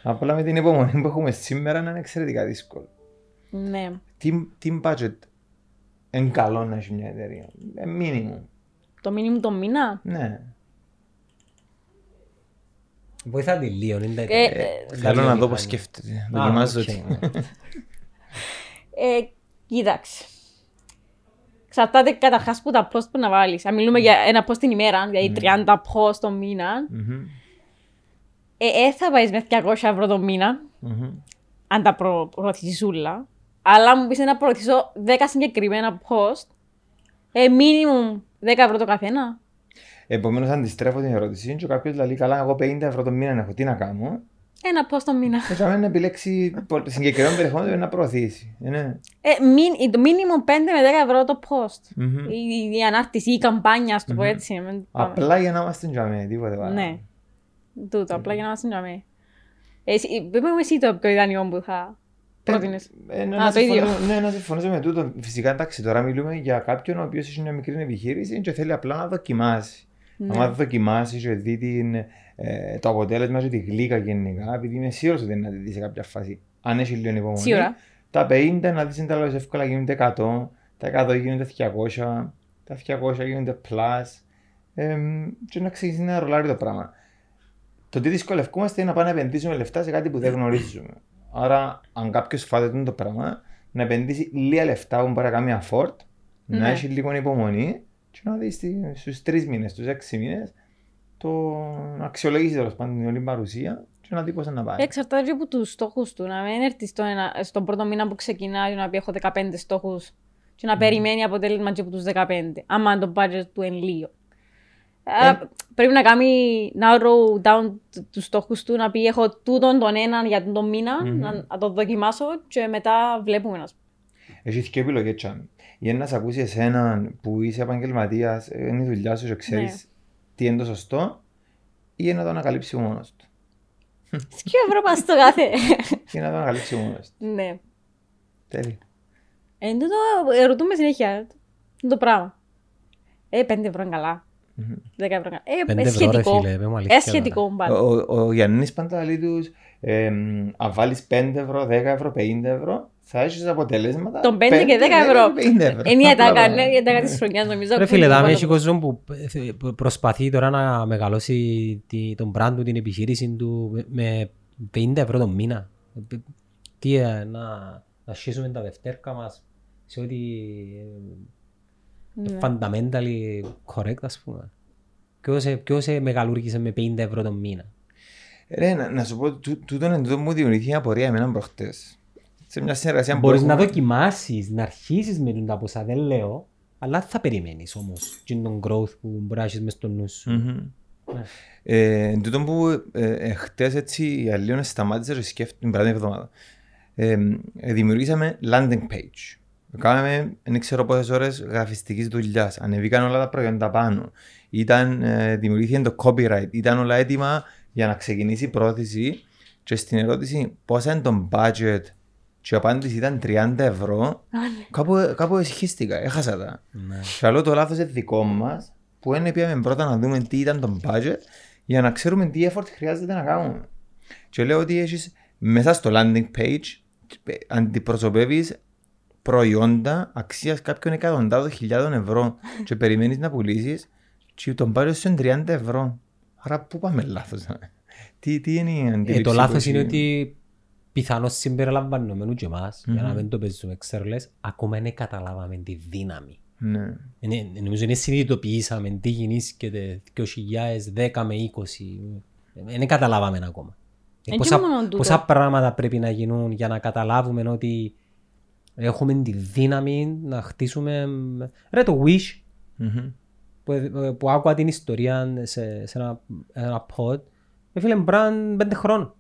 Απλά με την υπομονή που έχουμε σήμερα είναι εξαιρετικά δύσκολο. Ναι. Τι, τι budget είναι καλό να έχει μια εταιρεία; Ε, minimum. Το μήνυμο το μήνα; Ναι. Βοηθάτε λίγο, είναι Ε, τα- ε, τα Θέλω να δω βιομηχανία. πώς σκέφτεται. Α, Δοκιμάζω οκ, ότι. ναι. Ε, κοίταξε. Εξαρτάται καταρχάς που τα post που να βάλεις. Αν μιλούμε για ένα post την ημέρα, δηλαδή 30 post το μήνα, Μμμ, ε, ε, θα πάει με 200 ευρώ το μήνα, μμμ. αν τα προ, προωθήσεις όλα. Αλλά αν μου πεις να προωθήσω 10 συγκεκριμένα post, ε, minimum 10 ευρώ το καθένα. Επομένως αντιστρέφω την ερώτηση και κάποιος λέει καλά εγώ 50 ευρώ το μήνα έχω τι να κάνω; Ένα post το μήνα. και θα να επιλέξει πο- συγκεκριμένο περιεχόμενο για να προωθήσει. Ε, ναι. Ε, μην, το minimum 5 με 10 ευρώ το post. Μμμ. Η, η ανάρτηση ή η καμπάνια, ας το πω έτσι. μην πάμε. Απλά για να είμαστε τζαμί, τίποτε άλλο. Ναι. Τούτο, απλά για να μας συντραμε. Εσύ, πες μου εσύ το πιο ιδανικό που θα πρότεινες. Ε, ναι, Α, να το ίδιο. συμφωνήσω- Ναι, να συμφωνήσω με τούτο. Φυσικά, εντάξει, τώρα μιλούμε για κάποιον ο οποίος έχει μια μικρή επιχείρηση και θέλει απλά να δοκιμάσει. Ναι. Αν δοκιμάσει και δει την, ε, το αποτέλεσμα και τη γλύκα γενικά, επειδή είμαι σίγουρος ότι είναι να τη δει σε κάποια φάση. Αν έχει λίγο υπομονή. Σίγουρα. Τα 50 να δεις εντάλλω εύκολα γίνονται 100, τα 100 γίνονται 200, τα 200 γίνονται plus. Ε, και να ξεκινήσει να ρολάρει το πράγμα. Το τι δυσκολευκούμαστε είναι να πάμε να επενδύσουμε λεφτά σε κάτι που δεν γνωρίζουμε. Άρα, αν κάποιος φάτε το πράγμα, να επενδύσει λίγα λεφτά που μπορεί να κάνει afford, να Ναι. έχει λίγο υπομονή και να δεις στους τρεις μήνες, στους έξι μήνες, το να αξιολογήσει τέλος πάντων την όλη παρουσία και να δει πώς να πάει. Εξαρτάται και από τους στόχους του. Να μην έρθεις στο ένα, στον πρώτο μήνα που ξεκινάει να πει έχω 15 στόχους και να περιμένει αποτέλεσμα και από τους 15. Άμα το budget του είναι λίγο. Ε, πρέπει να κάνει narrow down τους στόχους του, να πει έχω τούτον τον έναν για τον τον μήνα, να, να το δοκιμάσω και μετά βλέπουμε. ας πούμε. Έχεις και επιλογές τσάμι. Ή να σε ακούσει εσέναν που είσαι επαγγελματίας, είναι η δουλειά σου και ξέρεις Ναι. τι είναι το σωστό, ή να το ανακαλύψει μόνος του. Σκιο ευρώ πας στο κάθε. Ή να το ανακαλύψει μόνος του. ναι. Τέλει. Εν τούτο ε, ρωτούμε συνέχεια το πράγμα. Ε, 5 ευρώ είναι καλά. 10 ευρώ είναι καλά. Ε, Πέντε ε, ευρώ, ρε σχετικό. φίλε, πες μου αλήθεια Ε, σχετικό Ο, πάντα. ο, ο Γιάννης πάντα λέει τους, ε, αν βάλεις 5 ευρώ, 10 ευρώ, 50 ευρώ, θα έχεις αποτελέσματα. Τον 5 και 10 ευρώ. 50 ευρώ. Είναι η Απλά ατάκα, το- ναι, η ατάκα της χρονιάς νομίζω. Ρε φίλε, που δάμε είναι έχει το- κόσμο που ε, που προσπαθεί τώρα να μεγαλώσει τη- τον brand του, την επιχείρηση του με- με 50 ευρώ το μήνα. Ε, Τι, ε, να, να σχίσουμε τα δευτέρκα μας σε ό,τι ε, Ναι. fundamentally correct, ας πούμε. Ποιος, ε, ποιος ε, μεγαλούργησε με 50 ευρώ το μήνα; Ρε, να, να σου πω, τού- τούτον εν τούτο μου δημιουργήθηκε μια απορία εμένα προχτές. Σε μια συνεργασία που Μπορείς να έχουμε- δοκιμάσεις, να αρχίσεις με τα ποσά, δεν λέω, αλλά θα περιμένεις όμως και τον growth που μπορεί να έχεις μες στο νου σου. Μμμ. Ναι. Ε, εν τούτον που ε, ε, χτες έτσι η Αλλίων σταμάτησε και σκέφτηκε την πρώτη εβδομάδα. Ε, ε, δημιουργήσαμε landing page. Κάναμε, δεν ξέρω πόσες ώρες γραφιστικής δουλειάς. Ανεβήκαν όλα τα προϊόντα πάνω. Ήταν, ε, δημιουργήθηκε το copyright. Ήταν όλα έτοιμα για να ξεκινήσει η πρόθεση. Και στην ερώτηση πόσα είναι το budget και η απάντηση ήταν 30 ευρώ, κάπου, κάπου εσχίστηκα, έχασα τα. Ναι. Και άλλο το λάθος είναι δικό μας, που δεν πήγαμε πρώτα να δούμε τι ήταν το budget, για να ξέρουμε τι effort χρειάζεται να κάνουμε. Και λέω ότι έχεις μέσα στο landing page ε, αντιπροσωπεύεις προϊόντα αξίας κάποιων εκατοντάδων χιλιάδων ευρώ και περιμένεις να πουλήσεις και τον budget σου είναι 30 ευρώ. Άρα πού πάμε λάθος. Τι, τι είναι η Ε, αντίληψη το που λάθος έχει- είναι ότι πιθανώς συμπεριλαμβανομένου και εμάς, για να Μμμ. μην το παίζουμε ξέρλες, ακόμα δεν καταλάβαμε τη δύναμη. Ναι. Είναι, νομίζω δεν συνειδητοποιήσαμε τι γεννήσκεται 2010 με 20. Δεν καταλάβαμε ακόμα. Ε, Εν και πόσα, μόνο τούτο. πόσα πράγματα πρέπει να γίνουν για να καταλάβουμε ότι έχουμε τη δύναμη να χτίσουμε... Ρε το Wish Μμμ. που, που άκουα την ιστορία σε, σε ένα, ένα pod έφυγε μπραν πέντε χρόνων.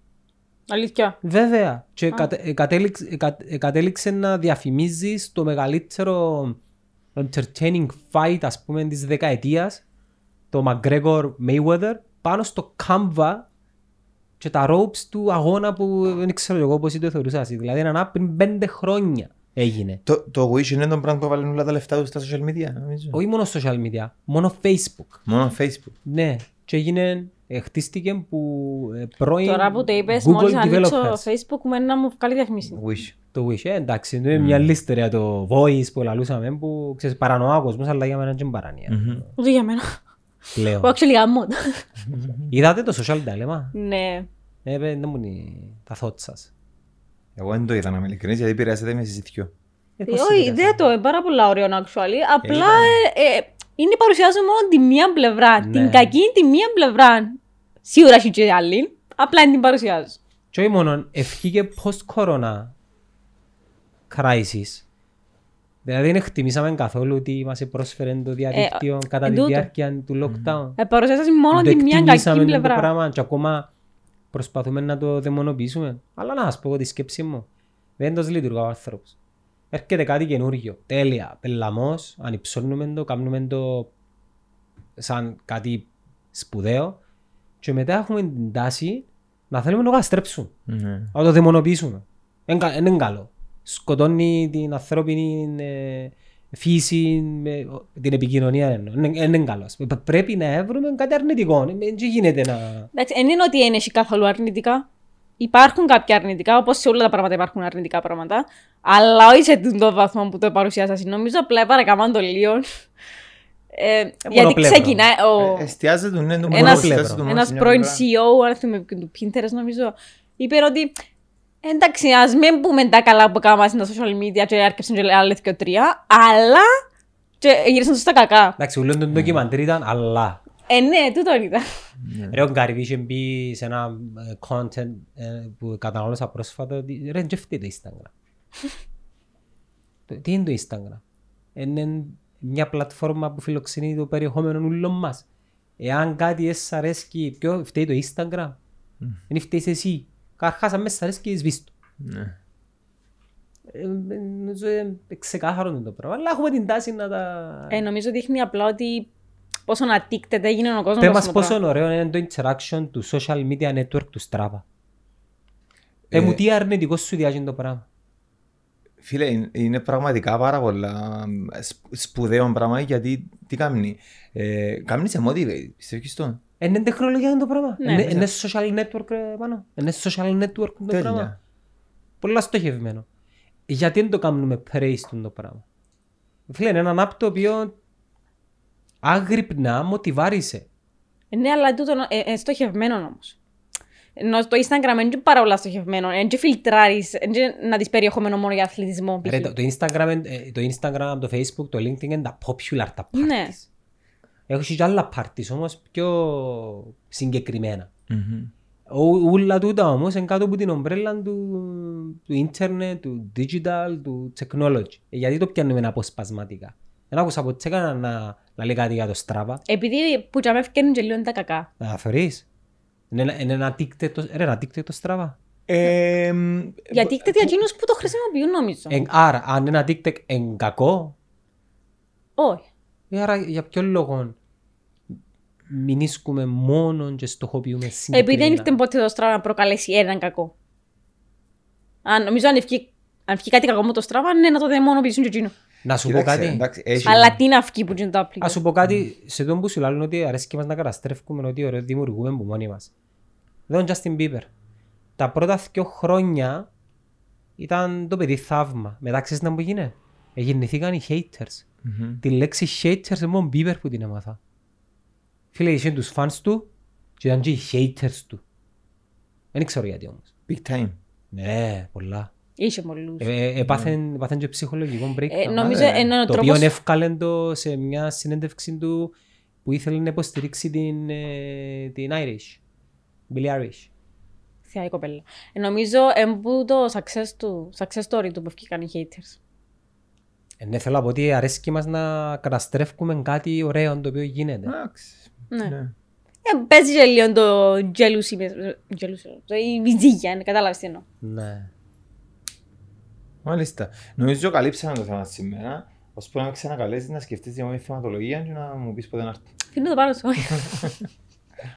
Αλήθεια. Βέβαια. Και κατε, ε, κατέληξε, ε, κα- ε, κατέληξε να διαφημίζεις το μεγαλύτερο entertaining fight, ας πούμε, της δεκαετίας, το McGregor Mayweather, πάνω στο Canva και τα ropes του αγώνα που δεν ξέρω εγώ πώς το θεωρούσα. εσύ. Δηλαδή, ένα πριν πέντε χρόνια έγινε. Το, το Wish είναι το brand που βάλουν όλα τα λεφτά του στα social media, νομίζω. Όχι μόνο social media, μόνο Facebook. Μόνο Facebook. Ναι, και έγινε, ε, χτίστηκε που ε, πρώην Τώρα που το είπες, Google μόλις ανοίξω developers. Facebook μου είναι να μου βγάλει διαφημίση. Wish. Το Wish, ε, εντάξει, είναι μια άλλη ιστορία το voice που λαλούσαμε που ξέρεις παρανοά ο κόσμος, αλλά για μένα είναι και παράνοια. Μμμ. Ούτε για μένα. Πλέον. Που actually γαμώ. Είδατε το social dilemma; Ναι. Ε, παι, δεν μου είναι τα thoughts σας. Εγώ δεν το είδα να είμαι ειλικρινής γιατί επηρεάζεται με συζητιό. Ε, πώς Όχι, είδατε; δεν το, είναι πάρα πολλά ωραίο actually. Απλά ε, ε, είναι παρουσιάζω μόνο τη μία πλευρά. Ναι. Την κακή τη μία πλευρά. Σίγουρα έχει και άλλη. Απλά την παρουσιάζω. Και όχι μόνο, ευχήκε post-corona crisis. Δηλαδή δεν εκτιμήσαμε καθόλου ότι μας πρόσφερε το διαδίκτυο κατά εν τη τούτο. διάρκεια του lockdown. Ε, παρουσιάζω μόνο Το τη μία κακή εκτιμήσαμε το πλευρά. πράγμα και ακόμα προσπαθούμε να το δαιμονοποιήσουμε. Αλλά να σας πω εγώ τη σκέψη μου. Δεν το λειτουργώ ο άνθρωπος. Έρχεται κάτι καινούργιο. Τέλεια. Πελαμός, ανυψώνουμε το, κάνουμε το σαν κάτι σπουδαίο και μετά έχουμε την τάση να θέλουμε να το καταστρέψουμε. Ναι. Να το δαιμονοποιήσουμε. Δεν κα- δεν είναι καλό. Σκοτώνει την ανθρώπινη ε, φύση, με, την επικοινωνία. εννοώ. Δεν δεν είναι καλός. Π- Πρέπει να βρούμε κάτι αρνητικό. Δεν δεν γίνεται να... Εντάξει, δεν είναι ότι είναι καθόλου αρνητικά. Υπάρχουν κάποια αρνητικά, όπως σε όλα τα πράγματα υπάρχουν αρνητικά πράγματα. Αλλά όχι σε τον βαθμό που το παρουσιάσα. εσύ. Νομίζω απλά παρακαμάν το λίγο. Ε, γιατί μονοπλεύρο. ξεκινάει ο, Ε, Εστιάζεται, ναι, το Ένας- μόνο εστιάζεται το μόνο ένας σε μια πρώην πλευρά. CEO, αν θυμάμαι του Pinterest νομίζω, είπε ότι εντάξει, ας μην πούμε τα καλά που κάναμε στα social media και άρκεψαν και άλλες και τρία, αλλά και γύρισαν τους στα κακά. Εντάξει, ούλον το ντοκιμαντήρ ήταν, αλλά... Ε, ναι, τούτο ήταν. Ρε, ο Γκάρι είχε μπει σε ένα ε, content ε, που κατανάλωσα πρόσφατα ότι ρε, δεν φταίει το Instagram. Το- Τι είναι το Instagram? Είναι μια πλατφόρμα που φιλοξενεί το περιεχόμενο όλων μας. Εάν κάτι δεν σ' αρέσκει, ποιο φταίει το Instagram; Δεν φταίεις εσύ. Καρχάς, αν μες σ' αρέσκει, σβήστο. Ναι. Ε, ε, Νομίζω είναι ξεκάθαρο είναι το πράγμα. Αλλά έχουμε την τάση να τα... Ε, νομίζω δείχνει απλά ότι πόσο addicted έγινε ο κόσμος. Πες προς μας το πόσο πράγμα. ωραίο είναι το interaction του social media network του Strava. Ε, Ε, μου τι αρνητικός σου διάζει το πράγμα. Φίλε, είναι- είναι πραγματικά πάρα πολλά σπ- σπουδαίο πράγμα γιατί τι κάνει. Ε, κάνει σε motivate, πιστεύεις το. Ε, Είναι τεχνολογία είναι το πράγμα. Ναι. Είναι- Είναι social network ε, πάνω. Είναι social network το πράγμα. Τέλεια. Πολλά στοχευμένο. Γιατί δεν το κάνουμε praise του το πράγμα; Φίλε, είναι ένα app το οποίο άγρυπνα μοτιβάρισε. Ε, Ναι, αλλά τούτο ε, ε, στοχευμένο όμως. Ενώ στο Instagram είναι και πάρα πολλά στοχευμένο. Είναι και φιλτράρεις, είναι και να δεις περιεχόμενο μόνο για αθλητισμό. π.χ. Ρε, το, το, Instagram, ε, το Instagram, το Facebook, το LinkedIn είναι τα popular τα parties. Ναι. Έχω και άλλα parties όμως πιο συγκεκριμένα. Μμμ. Ο- Ούλα τούτα όμως είναι κάτω από την ομπρέλα του, του ίντερνετ, του digital, του technology. Ε, Γιατί το πιάνουμε αποσπασματικά. Δεν άκουσα από τσέκα να, να λέει κάτι για το Strava. Επειδή που τζαμέ φκένουν και λίγο τα κακά. Να θεωρείς. Είναι, ένα- είναι ένα TikTok το, ρε, ένα TikTok το Strava. Ε, Γιατί TikTok για εκείνους που το χρησιμοποιούν νομίζω. Εν- άρα, αν ένα TikTok είναι κακό, Όχι. Ε, άρα για ποιο λόγο μηνίσκουμε μόνο και στοχοποιούμε Επειδή συγκεκριμένα. δεν ήρθε ποτέ το Strava να προκαλέσει έναν κακό. Αν, νομίζω αν ευκεί, αν ευκεί κάτι κακό με το Strava, ναι, να το δαιμονοποιήσουν και εκείνο. Να σου πω Κοίταξε, κάτι. εντάξει, έχει- Αλλά τι να βγει που είναι το application. Ας σου πω κάτι, σε τον που σου λάλλουν ότι αρέσει και μας να καταστρέφουμε, ότι ωραίο δημιουργούμε από μόνοι μας. Δεν είναι Justin Bieber. Τα πρώτα δύο χρόνια ήταν το παιδί θαύμα. Μετά ξέρεις να μου γίνει. Εγεννηθήκαν οι haters. Μμμ. Τη λέξη haters είναι μόνο Bieber που την έμαθα. Φίλε, είχε τους fans του και ήταν και οι haters του. Δεν ξέρω γιατί όμως. Big time. Ναι, πολλά. Είχε πολλούς. Ε, ε, έπαθεν, έπαθεν και ψυχολογικό break. Ε, νομίζω ναι. ενώ ο το οποίο τρόπος... εύκαλε το σε μια συνέντευξη του που ήθελε να υποστηρίξει την, ε, την Irish. Billie Irish. Θεία η κοπέλα. Ε, νομίζω εμπού το success, του, success story του που βγήκαν οι haters. Ε, ναι, θέλω να πω ότι αρέσκει μας να καταστρέφουμε κάτι ωραίο το οποίο γίνεται. Εντάξει. Ναι. Ναι. Ε, παίζει και λίγο το jealousy, με- jealousy, το η βυζίγια, ναι, κατάλαβες τι εννοώ. Ναι. Μάλιστα. Νομίζω καλύψαμε το θέμα σήμερα. Ώσπου να με ξανακαλέσεις να σκεφτείς για μια θεματολογία και να μου πεις πότε να έρθω. Αφήνω το πάνω σου.